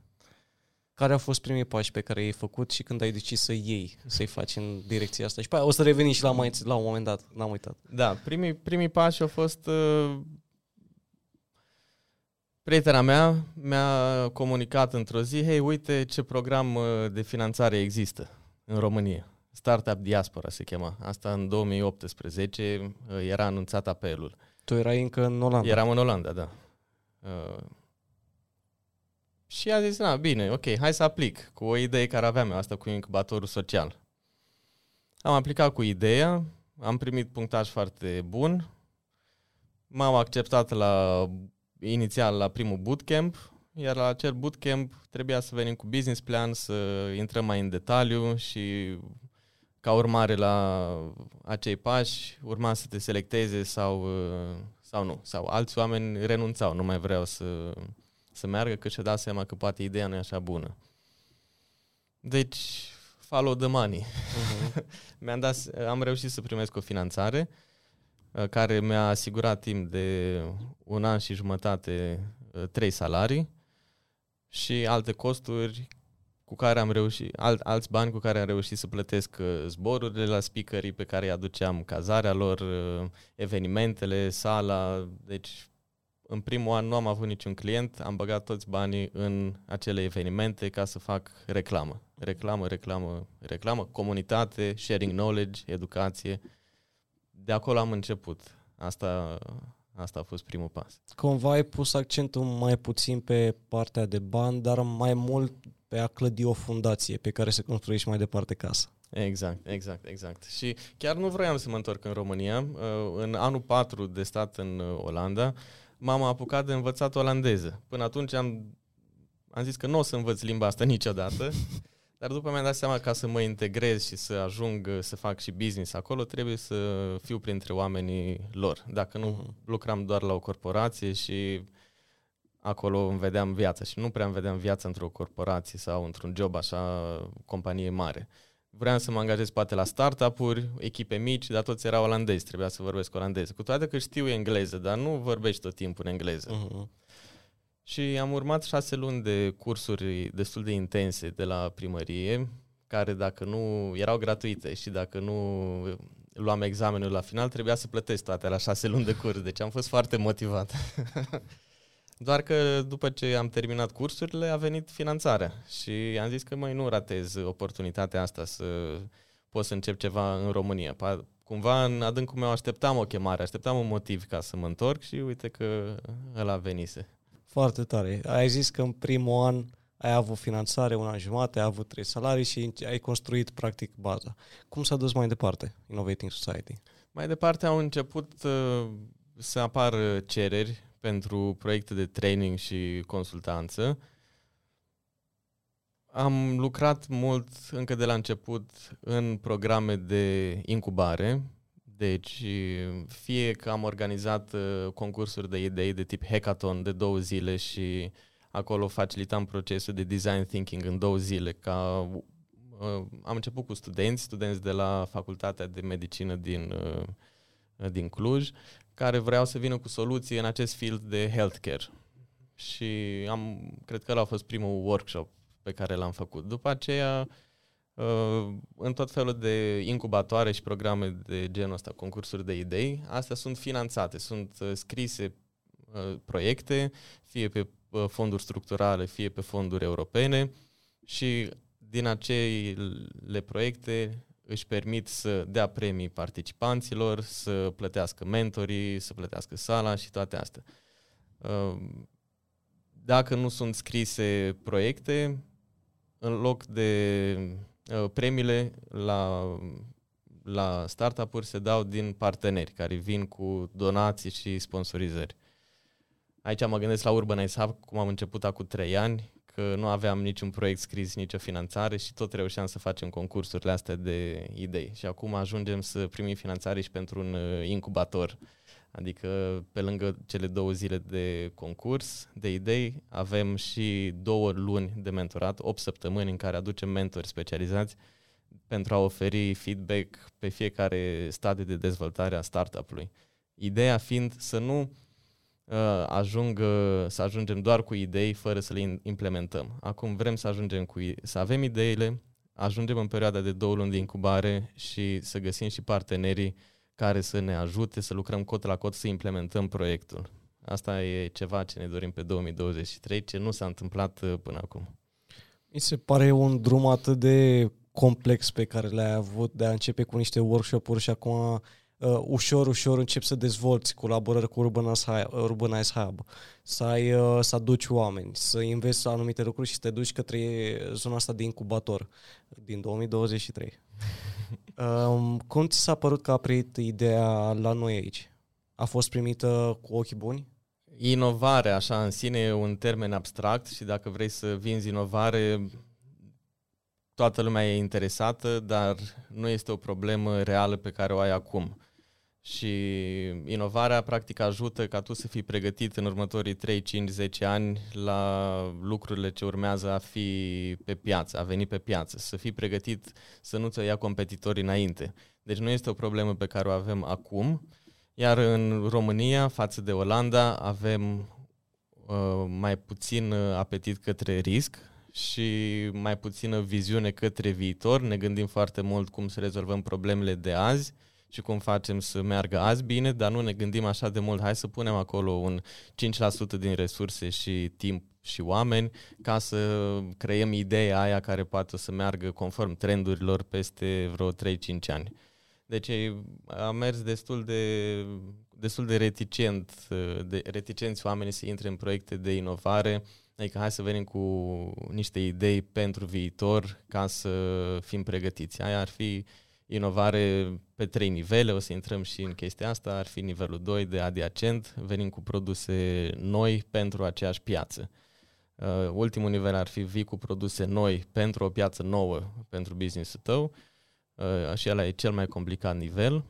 Care au fost primii pași pe care i-ai făcut și când ai decis să iei, să-i faci în direcția asta? Și pe aia o să revenim și la, mai, la un moment dat, n-am uitat. Da, primii, primii pași au fost... Uh, prietena mea mi-a comunicat într-o zi, hei, uite ce program uh, de finanțare există în România. Startup Diaspora se chema. Asta în 2018 uh, era anunțat apelul. Tu erai încă în Olanda. Eram în Olanda, da. Uh, și a zis, na, bine, ok, hai să aplic cu o idee care aveam eu, asta cu incubatorul social. Am aplicat cu ideea, am primit punctaj foarte bun, m-am acceptat la inițial la primul bootcamp, iar la acel bootcamp trebuia să venim cu business plan, să intrăm mai în detaliu și ca urmare la acei pași urma să te selecteze sau, sau nu. Sau alți oameni renunțau, nu mai vreau să să meargă, că și-a dat seama că poate ideea nu e așa bună. Deci, follow the money. Uh-huh. Mi-am dat, am reușit să primesc o finanțare uh, care mi-a asigurat timp de un an și jumătate uh, trei salarii și alte costuri cu care am reușit, alt, alți bani cu care am reușit să plătesc uh, zborurile la speakerii pe care îi aduceam, cazarea lor, evenimentele, sala, deci în primul an nu am avut niciun client, am băgat toți banii în acele evenimente ca să fac reclamă. Reclamă, reclamă, reclamă, comunitate, sharing knowledge, educație. De acolo am început. Asta, asta a fost primul pas. Cumva ai pus accentul mai puțin pe partea de bani, dar mai mult pe a clădi o fundație pe care să construiești mai departe casa. Exact, exact, exact. Și chiar nu vroiam să mă întorc în România. Uh, în anul 4 de stat în uh, Olanda, m-am apucat de învățat olandeză. Până atunci am, am zis că nu o să învăț limba asta niciodată, dar după mi-am dat seama ca să mă integrez și să ajung să fac și business acolo, trebuie să fiu printre oamenii lor. Dacă nu, uh-huh. lucram doar la o corporație și acolo îmi vedeam viața și nu prea îmi vedeam viața într-o corporație sau într-un job așa, companie mare. Vreau să mă angajez poate la startup-uri, echipe mici, dar toți erau olandezi, trebuia să vorbesc olandeză. Cu toate că știu engleză, dar nu vorbești tot timpul în engleză. Uh-huh. Și am urmat șase luni de cursuri destul de intense de la primărie, care dacă nu erau gratuite și dacă nu luam examenul la final, trebuia să plătesc toate la șase luni de curs. Deci am fost foarte motivat. Doar că după ce am terminat cursurile a venit finanțarea și am zis că mai nu ratez oportunitatea asta să pot să încep ceva în România. Cumva în adâncul meu așteptam o chemare, așteptam un motiv ca să mă întorc și uite că ăla venise. Foarte tare. Ai zis că în primul an ai avut finanțare, un an jumate, ai avut trei salarii și ai construit practic baza. Cum s-a dus mai departe Innovating Society? Mai departe au început uh, să apară cereri pentru proiecte de training și consultanță. Am lucrat mult încă de la început în programe de incubare, deci fie că am organizat uh, concursuri de idei de tip hackathon de două zile și acolo facilitam procesul de design thinking în două zile ca uh, am început cu studenți, studenți de la Facultatea de Medicină din, uh, din Cluj care vreau să vină cu soluții în acest field de healthcare. Și am, cred că ăla a fost primul workshop pe care l-am făcut. După aceea, uh, în tot felul de incubatoare și programe de genul ăsta, concursuri de idei, astea sunt finanțate, sunt uh, scrise uh, proiecte, fie pe fonduri structurale, fie pe fonduri europene și din acele proiecte își permit să dea premii participanților, să plătească mentorii, să plătească sala și toate astea. Uh, dacă nu sunt scrise proiecte, în loc de uh, premiile la, la startup-uri se dau din parteneri care vin cu donații și sponsorizări. Aici mă gândesc la Urbanize Hub, cum am început acum trei ani, că nu aveam niciun proiect scris, nicio finanțare și tot reușeam să facem concursurile astea de idei. Și acum ajungem să primim finanțare și pentru un uh, incubator. Adică pe lângă cele două zile de concurs, de idei, avem și două luni de mentorat, 8 săptămâni în care aducem mentori specializați pentru a oferi feedback pe fiecare stadiu de dezvoltare a startup-ului. Ideea fiind să nu Uh, ajung, uh, să ajungem doar cu idei fără să le implementăm. Acum vrem să ajungem cu să avem ideile, ajungem în perioada de două luni de incubare și să găsim și partenerii care să ne ajute să lucrăm cot la cot să implementăm proiectul. Asta e ceva ce ne dorim pe 2023, ce nu s-a întâmplat uh, până acum. Mi se pare un drum atât de complex pe care l-ai avut de a începe cu niște workshop-uri și acum uh, ușor, ușor începi să dezvolți colaborări cu Urbanize, Urbanize Hub, să, ai, uh, să aduci oameni, să investi anumite lucruri și să te duci către zona asta de incubator din 2023. um, cum ți s-a părut că a primit ideea la noi aici? A fost primită cu ochii buni? Inovare, așa, în sine e un termen abstract și dacă vrei să vinzi inovare, toată lumea e interesată, dar nu este o problemă reală pe care o ai acum. Și inovarea practic ajută ca tu să fii pregătit în următorii 3, 5, 10 ani la lucrurile ce urmează a fi pe piață, a veni pe piață, să fii pregătit să nu ți-o ia competitorii înainte. Deci nu este o problemă pe care o avem acum, iar în România, față de Olanda, avem uh, mai puțin apetit către risc și mai puțină viziune către viitor. Ne gândim foarte mult cum să rezolvăm problemele de azi și cum facem să meargă azi bine, dar nu ne gândim așa de mult, hai să punem acolo un 5% din resurse și timp și oameni ca să creăm ideea aia care poate să meargă conform trendurilor peste vreo 3-5 ani. Deci a mers destul de, destul de reticent, de reticenți oamenii să intre în proiecte de inovare, adică hai să venim cu niște idei pentru viitor ca să fim pregătiți. Aia ar fi inovare pe trei nivele, o să intrăm și în chestia asta, ar fi nivelul 2 de adiacent, venim cu produse noi pentru aceeași piață. Uh, ultimul nivel ar fi vii cu produse noi pentru o piață nouă pentru business-ul tău uh, și ăla e cel mai complicat nivel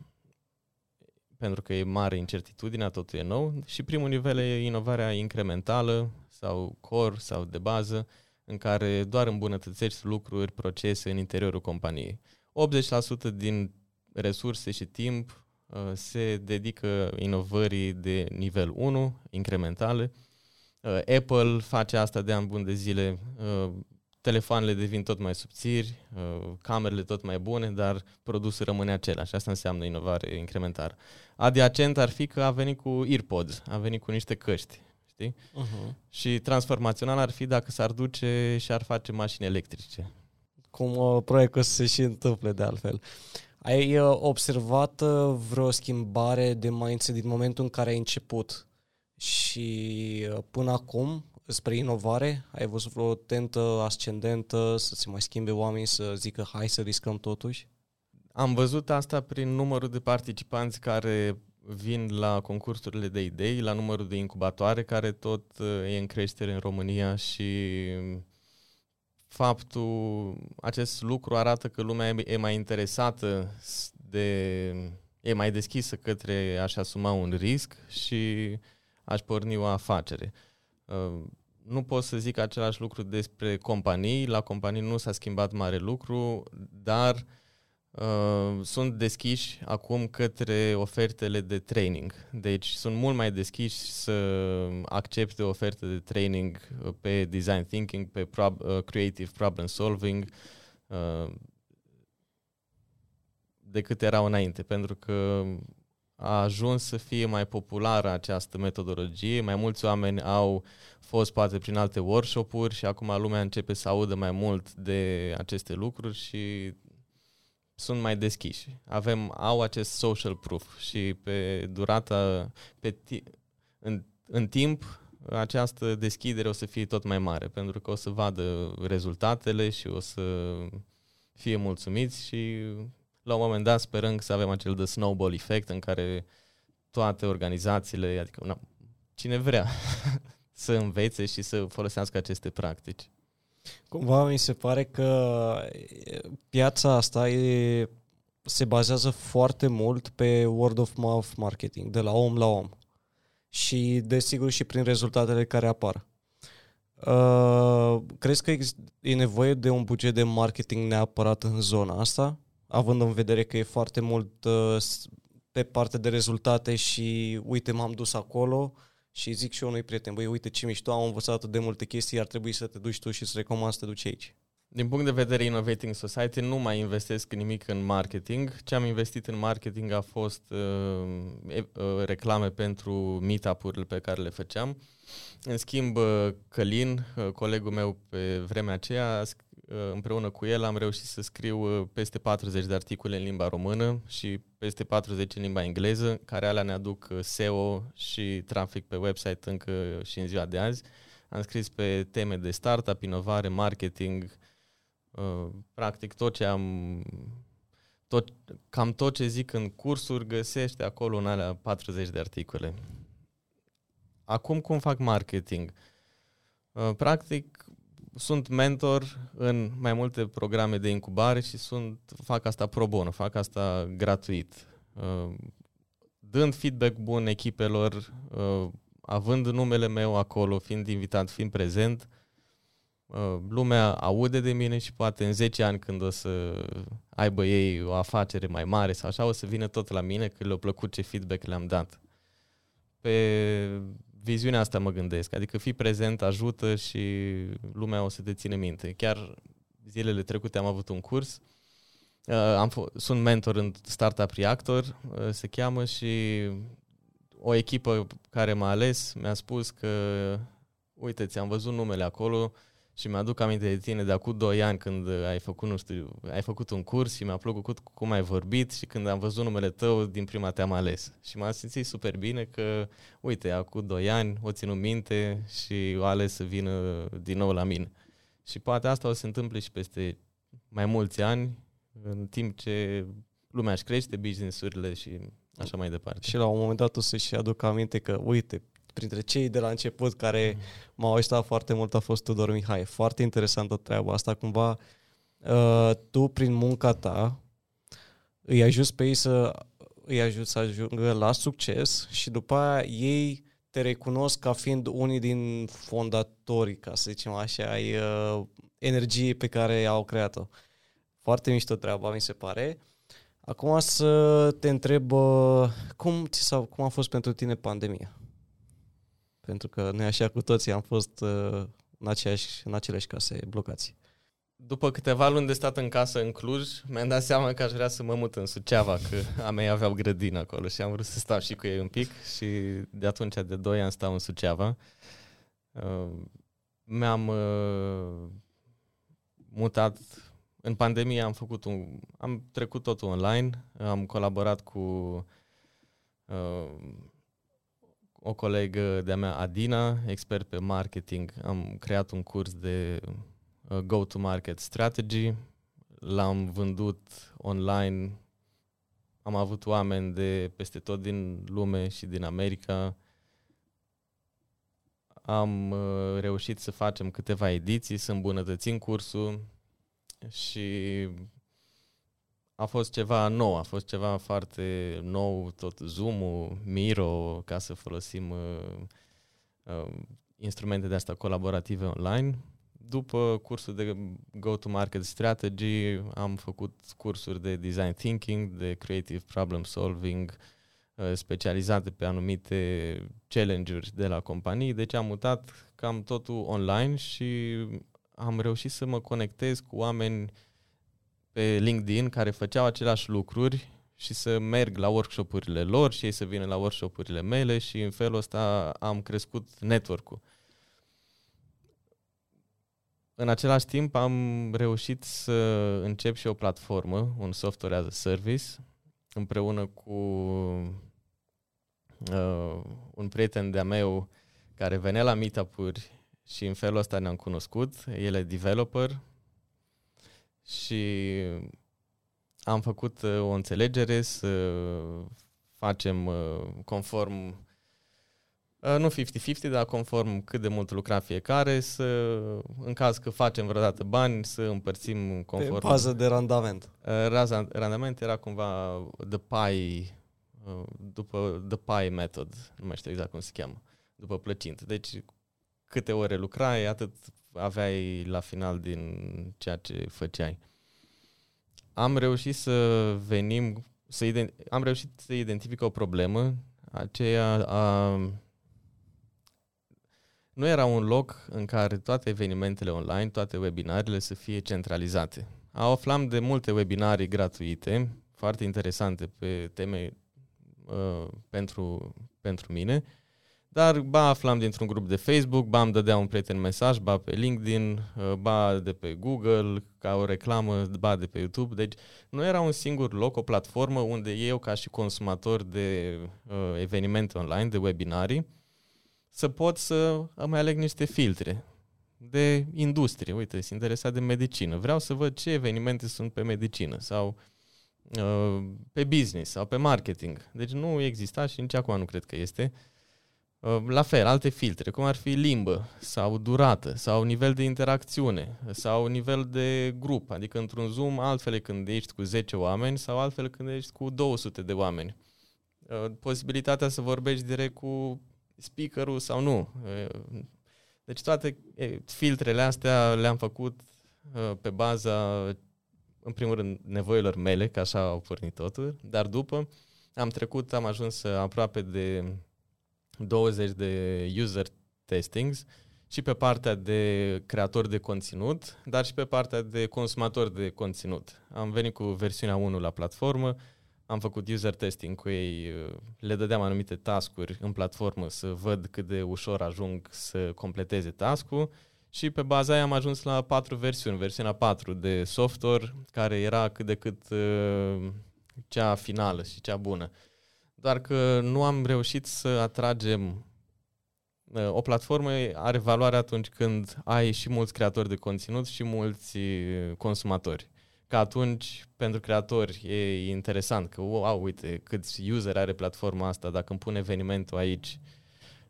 pentru că e mare incertitudinea, totul e nou și primul nivel e inovarea incrementală sau core sau de bază în care doar îmbunătățești lucruri, procese în interiorul companiei. 80% din resurse și timp uh, se dedică inovării de nivel 1, incrementale. Uh, Apple face asta de ani bun de zile. Uh, telefoanele devin tot mai subțiri, camerele tot mai bune, dar produsul rămâne același. Asta înseamnă inovare incrementară. Adiacent ar fi că a venit cu EarPods, a venit cu niște căști. Știi? Uh-huh. Și transformațional ar fi dacă s-ar duce și ar face mașini electrice cum uh, proiectul să se și întâmple de altfel. Ai uh, observat uh, vreo schimbare de mindset din momentul în care ai început și uh, până acum spre inovare? Ai văzut vreo tentă ascendentă să se mai schimbe oamenii să zică hai să riscăm totuși? Am văzut asta prin numărul de participanți care vin la concursurile de idei, la numărul de incubatoare care tot uh, e în creștere în România și faptul, acest lucru arată că lumea e mai interesată de, e mai deschisă către a-și asuma un risc și a-și porni o afacere. Uh, nu pot să zic același lucru despre companii, la companii nu s-a schimbat mare lucru, dar uh, Uh, sunt deschiși acum către ofertele de training. Deci sunt mult mai deschiși să accepte oferte de training uh, pe design thinking, pe prob- uh, creative problem solving, uh, decât erau înainte, pentru că a ajuns să fie mai populară această metodologie, mai mulți oameni au fost poate prin alte workshop-uri și acum lumea începe să audă mai mult de aceste lucruri și sunt mai deschiși. Avem, au acest social proof și pe durata, pe ti, în, în timp, această deschidere o să fie tot mai mare, pentru că o să vadă rezultatele și o să fie mulțumiți și la un moment dat sperăm să avem acel de snowball effect în care toate organizațiile, adică na, cine vrea să învețe și să folosească aceste practici. Cumva mi se pare că piața asta e, se bazează foarte mult pe word of mouth marketing, de la om la om. Și desigur și prin rezultatele care apar. Uh, crezi că e nevoie de un buget de marketing neapărat în zona asta, având în vedere că e foarte mult uh, pe partea de rezultate și uite m-am dus acolo, uh, și zic și eu unui prieten, băi, uite ce mișto, am învățat atât de multe chestii, ar trebui să te duci tu și să recomand să te duci aici. Din punct de vedere Innovating Society, nu mai investesc nimic în marketing. Ce am investit în marketing a fost uh, uh, reclame pentru meetup-urile pe care le făceam. În schimb, uh, Călin, uh, colegul meu pe vremea aceea, Uh, împreună cu el am reușit să scriu uh, peste 40 de articole în limba română și peste 40 în limba engleză, care alea ne aduc uh, SEO și trafic pe website încă și în ziua de azi. Am scris pe teme de startup, inovare, marketing, practic tot ce am tot, cam tot ce zic în cursuri găsește acolo în alea 40 de articole. Acum cum fac marketing? Practic sunt mentor în mai multe programe de incubare și sunt, fac asta pro bono, fac asta gratuit. Uh, dând feedback bun echipelor, uh, având numele meu acolo, fiind invitat, fiind prezent, uh, lumea aude de mine și poate în 10 ani când o să aibă ei o afacere mai mare sau așa, o să vină tot la mine că le-a plăcut ce feedback le-am dat. Pe viziunea asta mă gândesc, adică fi prezent ajută și lumea o să te ține minte. Chiar zilele trecute am avut un curs, uh, am f- sunt mentor în Startup Reactor, uh, se cheamă și o echipă care m-a ales mi-a spus că uite, ți-am văzut numele acolo și mi-aduc aminte de tine de acum 2 ani când ai făcut, nu știu, ai făcut un curs și mi-a plăcut cum ai vorbit și când am văzut numele tău, din prima te-am ales. Și m-am simțit super bine că, uite, acum 2 ani o ținut minte și o ales să vină din nou la mine. Și poate asta o să se întâmple și peste mai mulți ani, în timp ce lumea își crește business-urile și așa mai departe. Și la un moment dat o să-și aduc aminte că, uite, printre cei de la început care m-au ajutat foarte mult a fost Tudor Mihai. Foarte interesantă treaba asta. Cumva uh, tu, prin munca ta, îi ajuți pe ei să îi ajuți să ajungă la succes și după aia ei te recunosc ca fiind unii din fondatorii, ca să zicem așa, ai uh, energiei pe care au creat-o. Foarte mișto treaba, mi se pare. Acum să te întreb uh, cum, ți sau cum a fost pentru tine pandemia? Pentru că noi așa cu toții am fost uh, în, aceeași, în aceleași case blocați. După câteva luni de stat în casă în Cluj, mi-am dat seama că aș vrea să mă mut în Suceava, că a mei aveau grădină acolo și am vrut să stau și cu ei un pic și de atunci, de 2 ani, stau în Suceava. Uh, mi-am uh, mutat în pandemie am făcut un, am trecut totul online, am colaborat cu uh, o colegă de-a mea, Adina, expert pe marketing. Am creat un curs de uh, go-to-market strategy, l-am vândut online, am avut oameni de peste tot din lume și din America. Am uh, reușit să facem câteva ediții, să îmbunătățim cursul, și a fost ceva nou, a fost ceva foarte nou, tot Zoom-ul, Miro, ca să folosim uh, uh, instrumente de asta colaborative online. După cursul de Go-to-Market Strategy am făcut cursuri de Design Thinking, de Creative Problem Solving, uh, specializate pe anumite challenge-uri de la companii, deci am mutat cam totul online și am reușit să mă conectez cu oameni pe LinkedIn care făceau aceleași lucruri și să merg la workshopurile lor și ei să vină la workshopurile mele și în felul ăsta am crescut network-ul. În același timp am reușit să încep și o platformă, un software as a service, împreună cu uh, un prieten de-a meu care venea la meetup-uri și în felul ăsta ne-am cunoscut. El e developer și am făcut uh, o înțelegere să facem uh, conform uh, nu 50-50, dar conform cât de mult lucra fiecare, să, în caz că facem vreodată bani, să împărțim conform... Pe bază de randament. Raza, randament era cumva the pie, după the pie method, nu mai știu exact cum se cheamă, după plăcint. Deci câte ore lucrai, atât aveai la final din ceea ce făceai. Am reușit să venim, să ident- am reușit să identific o problemă, aceea a, nu era un loc în care toate evenimentele online, toate webinarele să fie centralizate. Aflam de multe webinarii gratuite, foarte interesante pe teme uh, pentru, pentru mine, dar ba aflam dintr-un grup de Facebook, ba îmi dădea un prieten mesaj, ba pe LinkedIn, uh, ba de pe Google, ca o reclamă, ba de pe YouTube. Deci nu era un singur loc, o platformă unde eu, ca și consumator de uh, evenimente online, de webinarii, să pot să îmi aleg niște filtre de industrie. Uite, sunt interesat de medicină. Vreau să văd ce evenimente sunt pe medicină sau uh, pe business sau pe marketing. Deci nu exista și nici acum nu cred că este. Uh, Uh, la fel, alte filtre, cum ar fi limbă sau durată sau nivel de interacțiune sau nivel de grup, adică într-un Zoom altfel când ești cu 10 oameni sau altfel când ești cu 200 de oameni. uh, posibilitatea să vorbești direct cu speakerul sau nu. Uh, deci toate filtrele astea le-am făcut pe baza, în primul rând, nevoilor mele, că așa au pornit totul, dar după am trecut, am ajuns aproape de 20 de user testings și pe partea de creator de conținut, dar și pe partea de consumator de conținut. Am venit cu versiunea 1 la platformă, am făcut user testing cu ei, le dădeam anumite tascuri în platformă să văd cât de ușor ajung să completeze task-ul și pe baza aia am ajuns la patru versiuni. Versiunea 4 de software, care era cât de cât uh, cea finală și cea bună. Doar că nu am reușit să atragem uh, o platformă are valoare atunci când ai și mulți creatori de conținut și mulți uh, consumatori. Că atunci, pentru creatori, e interesant că, wow, uite, câți user are platforma asta, dacă îmi pun evenimentul aici,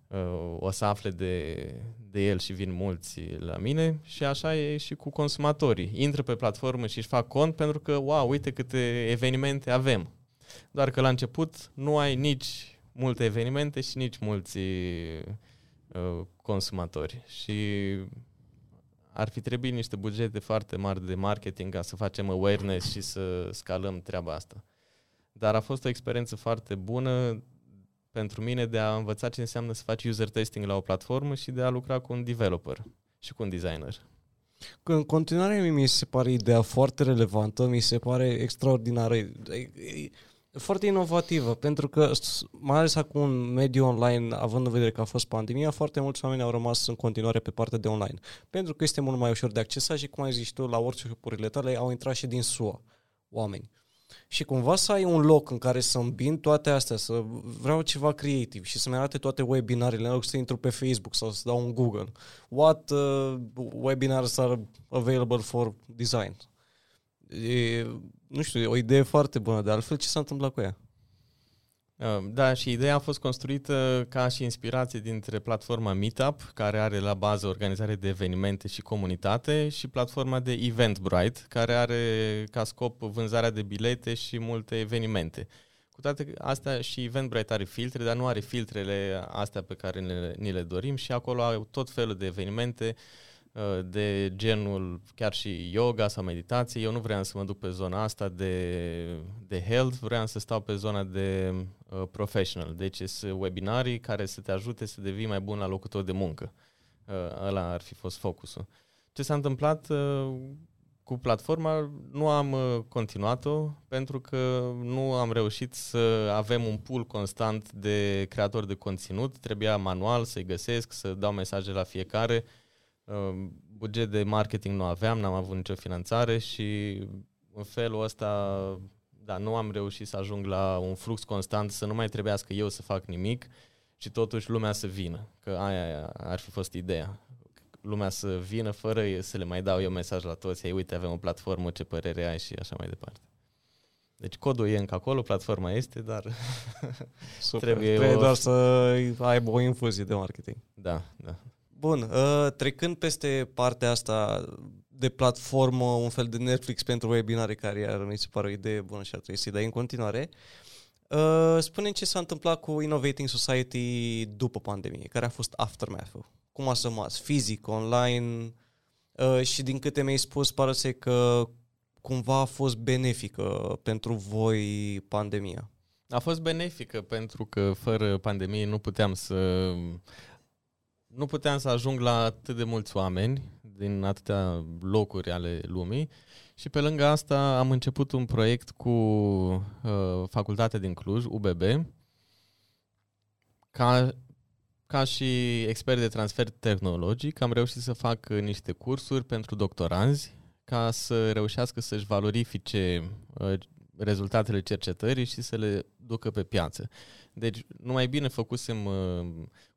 uh, o să afle de, de el și vin mulți la mine și așa e și cu consumatorii. Intră pe platformă și își fac cont pentru că, wow, uite câte evenimente avem. Doar că la început nu ai nici multe evenimente și nici mulți uh, consumatori. Și ar fi trebuit niște bugete foarte mari de marketing ca să facem awareness și să scalăm treaba asta. Dar a fost o experiență foarte bună pentru mine de a învăța ce înseamnă să faci user testing la o platformă și de a lucra cu un developer și cu un designer. În continuare mi se pare ideea foarte relevantă, mi se pare extraordinară foarte inovativă, pentru că, mai ales acum un mediu online, având în vedere că a fost pandemia, foarte mulți oameni au rămas în continuare pe partea de online. Pentru că este mult mai ușor de accesat și, cum ai zis tu, la workshop-urile tale au intrat și din SUA oameni. Și cumva să ai un loc în care să îmbin toate astea, să vreau ceva creativ și să-mi arate toate webinarele, în loc să intru pe Facebook sau să dau un Google. What uh, webinars are available for design? E, nu știu, o idee foarte bună, de altfel ce s-a întâmplat cu ea? Uh, da, și ideea a fost construită ca și inspirație dintre platforma Meetup, care are la bază organizare de evenimente și comunitate, și platforma de Eventbrite, care are ca scop vânzarea de bilete și multe evenimente. Cu toate astea și Eventbrite are filtre, dar nu are filtrele astea pe care ne, ni le dorim și acolo au tot felul de evenimente uh, Uh, de genul chiar și yoga sau meditație. Eu nu vreau să mă duc pe zona asta de, de health, vreau să stau pe zona de uh, professional. Deci sunt webinarii care să te ajute să devii mai bun la locul tău de muncă. Uh, ăla ar fi fost focusul. Ce s-a întâmplat uh, cu platforma, nu am uh, continuat-o pentru că nu am reușit să avem un pool constant de creatori de conținut. Trebuia manual să-i găsesc, să dau mesaje la fiecare Ehm, buget de marketing nu aveam, n-am avut nicio finanțare și în felul ăsta, da, nu am reușit să ajung la un flux constant, să nu mai trebuiască eu să fac nimic și totuși lumea să vină, că aia ar fi fost ideea. Lumea să vină fără să le mai dau eu mesaj la toți, ei uite avem o platformă, ce părere ai și așa mai departe. Deci codul e încă acolo, platforma este, dar Super. trebuie, trebuie o... doar să aibă o infuzie de marketing. Da, da. Bun, uh, trecând peste partea asta de platformă, un fel de Netflix pentru webinare, care iar mi se pare o idee bună și ar trebui să-i dai în continuare, uh, spune ce s-a întâmplat cu Innovating Society după pandemie, care a fost aftermath-ul. Cum a rămas? Fizic, online uh, și din câte mi-ai spus, pare să că cumva a fost benefică pentru voi pandemia. A fost benefică pentru că fără pandemie nu puteam să nu puteam să ajung la atât de mulți oameni din atâtea locuri ale lumii și pe lângă asta am început un proiect cu uh, facultatea din Cluj, UBB, ca, ca și expert de transfer tehnologic, am reușit să fac niște cursuri pentru doctoranzi ca să reușească să-și valorifice uh, rezultatele cercetării și să le ducă pe piață. Deci, numai bine făcusem uh,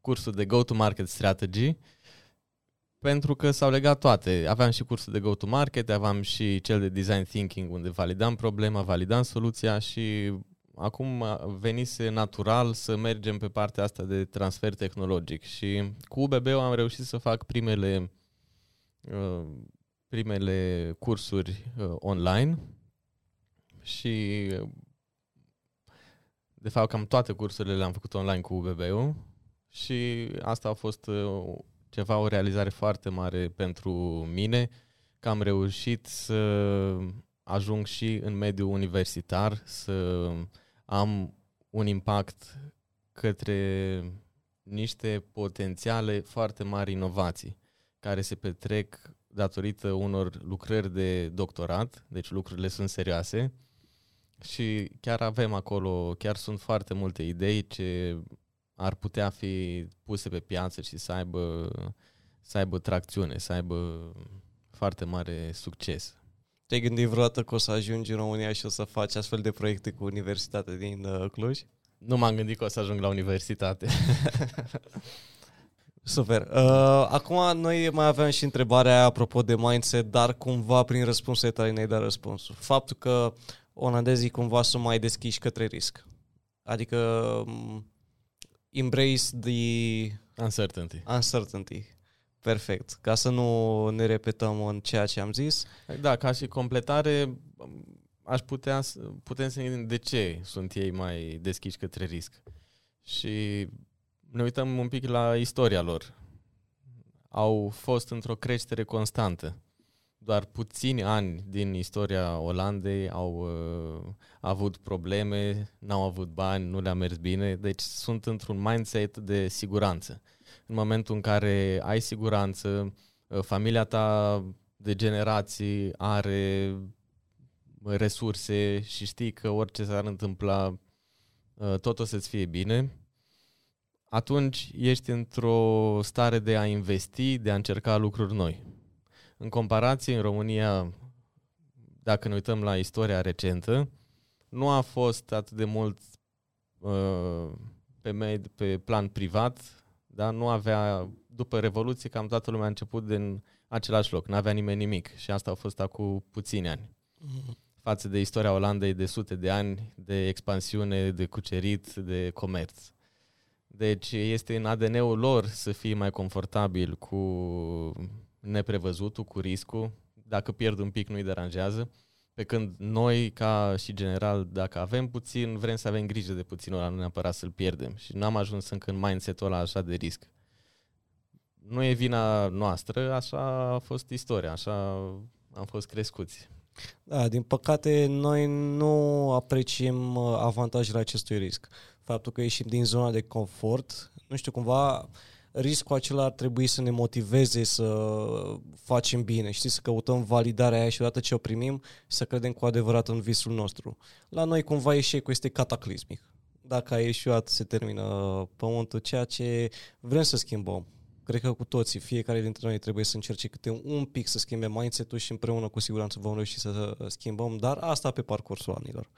cursul de Go-to-Market Strategy, pentru că s-au legat toate. Aveam și cursul de Go-to-Market, aveam și cel de Design Thinking, unde validam problema, validam soluția și acum venise natural să mergem pe partea asta de transfer tehnologic. Și cu UBB am reușit să fac primele, uh, primele cursuri uh, online și De fapt, cam toate cursurile le-am făcut online cu UBB-ul și asta a fost uh, ceva, o realizare foarte mare pentru mine, că am reușit să ajung și în mediul universitar, să am un impact către niște potențiale foarte mari inovații care se petrec datorită unor lucrări de doctorat, deci lucrurile sunt serioase și chiar avem acolo, chiar sunt foarte multe idei ce ar putea fi puse pe piață și să aibă, să aibă tracțiune, să aibă foarte mare succes. Te-ai gândit vreodată că o să ajungi în România și o să faci astfel de proiecte cu Universitatea din uh, Cluj? Nu m-am gândit că o să ajung la universitate. Super. Uh, acum noi mai aveam și întrebarea apropo de mindset, dar cumva prin răspunsul tale ne-ai dat răspunsul. Faptul că olandezii cumva sunt mai deschiși către risc. Adică um, embrace the uncertainty. uncertainty. Perfect. Ca să nu ne repetăm în ceea ce am zis. Da, ca și completare, aș putea, putem să ne gândim de ce sunt ei mai deschiși către risc. Și ne uităm un pic la istoria lor. Au fost într-o creștere constantă. Doar puțini ani din istoria Olandei au uh, avut probleme, n-au avut bani, nu le-a mers bine, deci sunt într-un mindset de siguranță. În momentul în care ai siguranță, uh, familia ta de generații are resurse și știi că orice s-ar întâmpla, uh, tot o să-ți fie bine, atunci ești într-o stare de a investi, de a încerca lucruri noi. În comparație, în România, dacă ne uităm la istoria recentă, nu a fost atât de mult uh, pe, med, pe plan privat, da? nu avea, după Revoluție, cam toată lumea a început din același loc, nu avea nimeni nimic și asta a fost acum puțini ani. Mm-hmm. Față de istoria Olandei de sute de ani, de expansiune, de cucerit, de comerț. Deci este în ADN-ul lor să fie mai confortabil cu neprevăzutul, cu riscul. Dacă pierd un pic, nu-i deranjează. Pe când noi, ca și general, dacă avem puțin, vrem să avem grijă de puțin ăla, nu neapărat să-l pierdem. Și n-am ajuns încă în mindset-ul ăla așa de risc. Nu e vina noastră, așa a fost istoria, așa am fost crescuți. Da, din păcate, noi nu apreciem uh, avantajele acestui risc. Faptul că ieșim din zona de confort, nu știu, cumva riscul acela ar trebui să ne motiveze să facem bine, știi, să căutăm validarea aia și odată ce o primim, să credem cu adevărat în visul nostru. La noi cumva eșecul este cataclismic. Dacă ai ieșuat, se termină pământul, ceea ce vrem să schimbăm. Cred că cu toții, fiecare dintre noi trebuie să încerce câte un pic să schimbe mindset-ul și împreună cu siguranță vom reuși să schimbăm, dar asta pe parcursul anilor.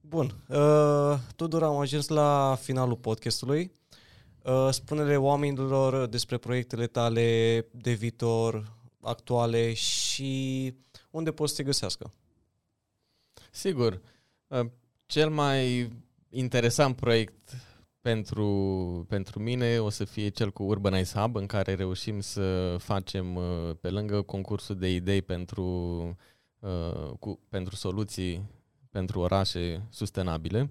Bun, uh, Tudor, am ajuns la finalul podcastului. Uh, spune-le oamenilor despre proiectele tale de viitor, actuale și unde poți să te găsească. Sigur. Uh, cel mai interesant proiect pentru, pentru mine o să fie cel cu Urbanize Hub, în care reușim să facem, uh, pe lângă concursul de idei pentru, cu, pentru soluții pentru orașe sustenabile,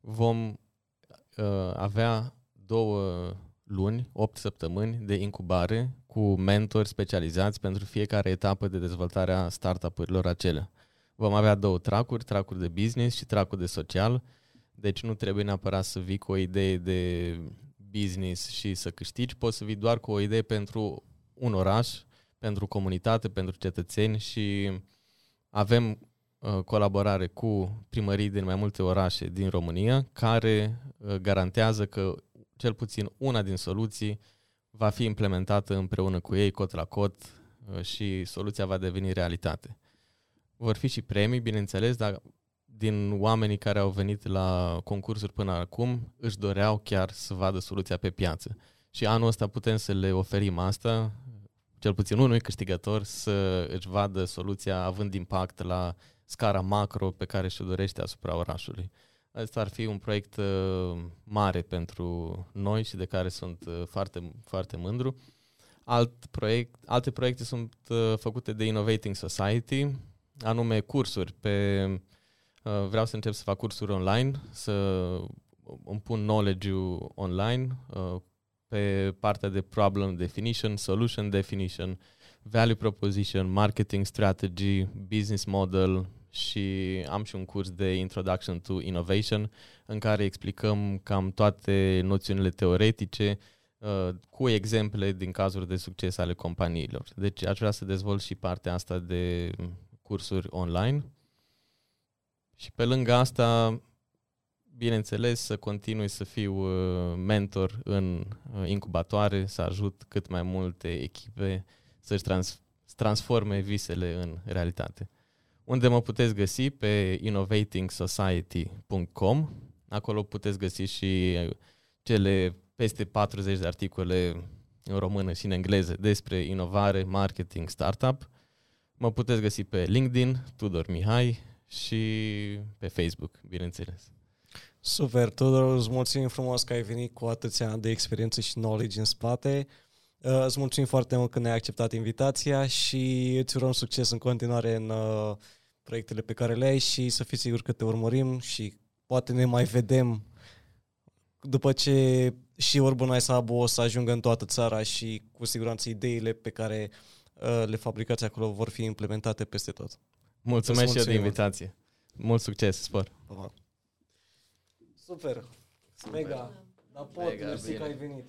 vom avea două luni, 8 săptămâni de incubare cu mentori specializați pentru fiecare etapă de dezvoltare a startup-urilor acelea. Vom avea două tracuri, tracuri de business și tracuri de social, deci nu trebuie neapărat să vii cu o idee de business și să câștigi, poți să vii doar cu o idee pentru un oraș, pentru comunitate, pentru cetățeni și avem uh, colaborare cu primării din mai multe orașe din România care uh, garantează că cel puțin una din soluții va fi implementată împreună cu ei, cot la cot, uh, și soluția va deveni realitate. Vor fi și premii, bineînțeles, dar din oamenii care au venit la concursuri până acum își doreau chiar să vadă soluția pe piață. Și anul ăsta putem să le oferim asta, cel puțin unui câștigător, să își vadă soluția având impact la scara macro pe care și-o dorește asupra orașului. Asta ar fi un proiect uh, mare pentru noi și de care sunt uh, foarte, foarte mândru. Alt proiect, alte proiecte sunt uh, făcute de Innovating Society, anume cursuri pe Uh, vreau să încep să fac cursuri online, să îmi pun knowledge-ul online uh, pe partea de problem definition, solution definition, value proposition, marketing strategy, business model și am și un curs de Introduction to Innovation în care explicăm cam toate noțiunile teoretice uh, cu exemple din cazuri de succes ale companiilor. Deci aș vrea să dezvolt și partea asta de cursuri online. Și pe lângă asta, bineînțeles, să continui să fiu uh, mentor în uh, incubatoare, să ajut cât mai multe echipe să-și trans- transforme visele în realitate. Unde mă puteți găsi pe innovatingsociety.com. Acolo puteți găsi și cele peste 40 de articole în română și în engleză despre inovare, marketing, startup. Mă puteți găsi pe LinkedIn, Tudor Mihai și pe Facebook, bineînțeles. Super, Tudor, îți mulțumim frumos că ai venit cu atâția ani de experiență și knowledge în spate. Uh, îți mulțumim foarte mult că ne-ai acceptat invitația și îți urăm succes în continuare în uh, proiectele pe care le ai și să fii sigur că te urmărim și poate ne mai vedem după ce și Urbanize hub o să ajungă în toată țara și cu siguranță ideile pe care uh, le fabricați acolo vor fi implementate peste tot. Mulțumesc și eu de invitație. Mult succes, spor. Super. Mega. Dar pot, mersi că ai venit.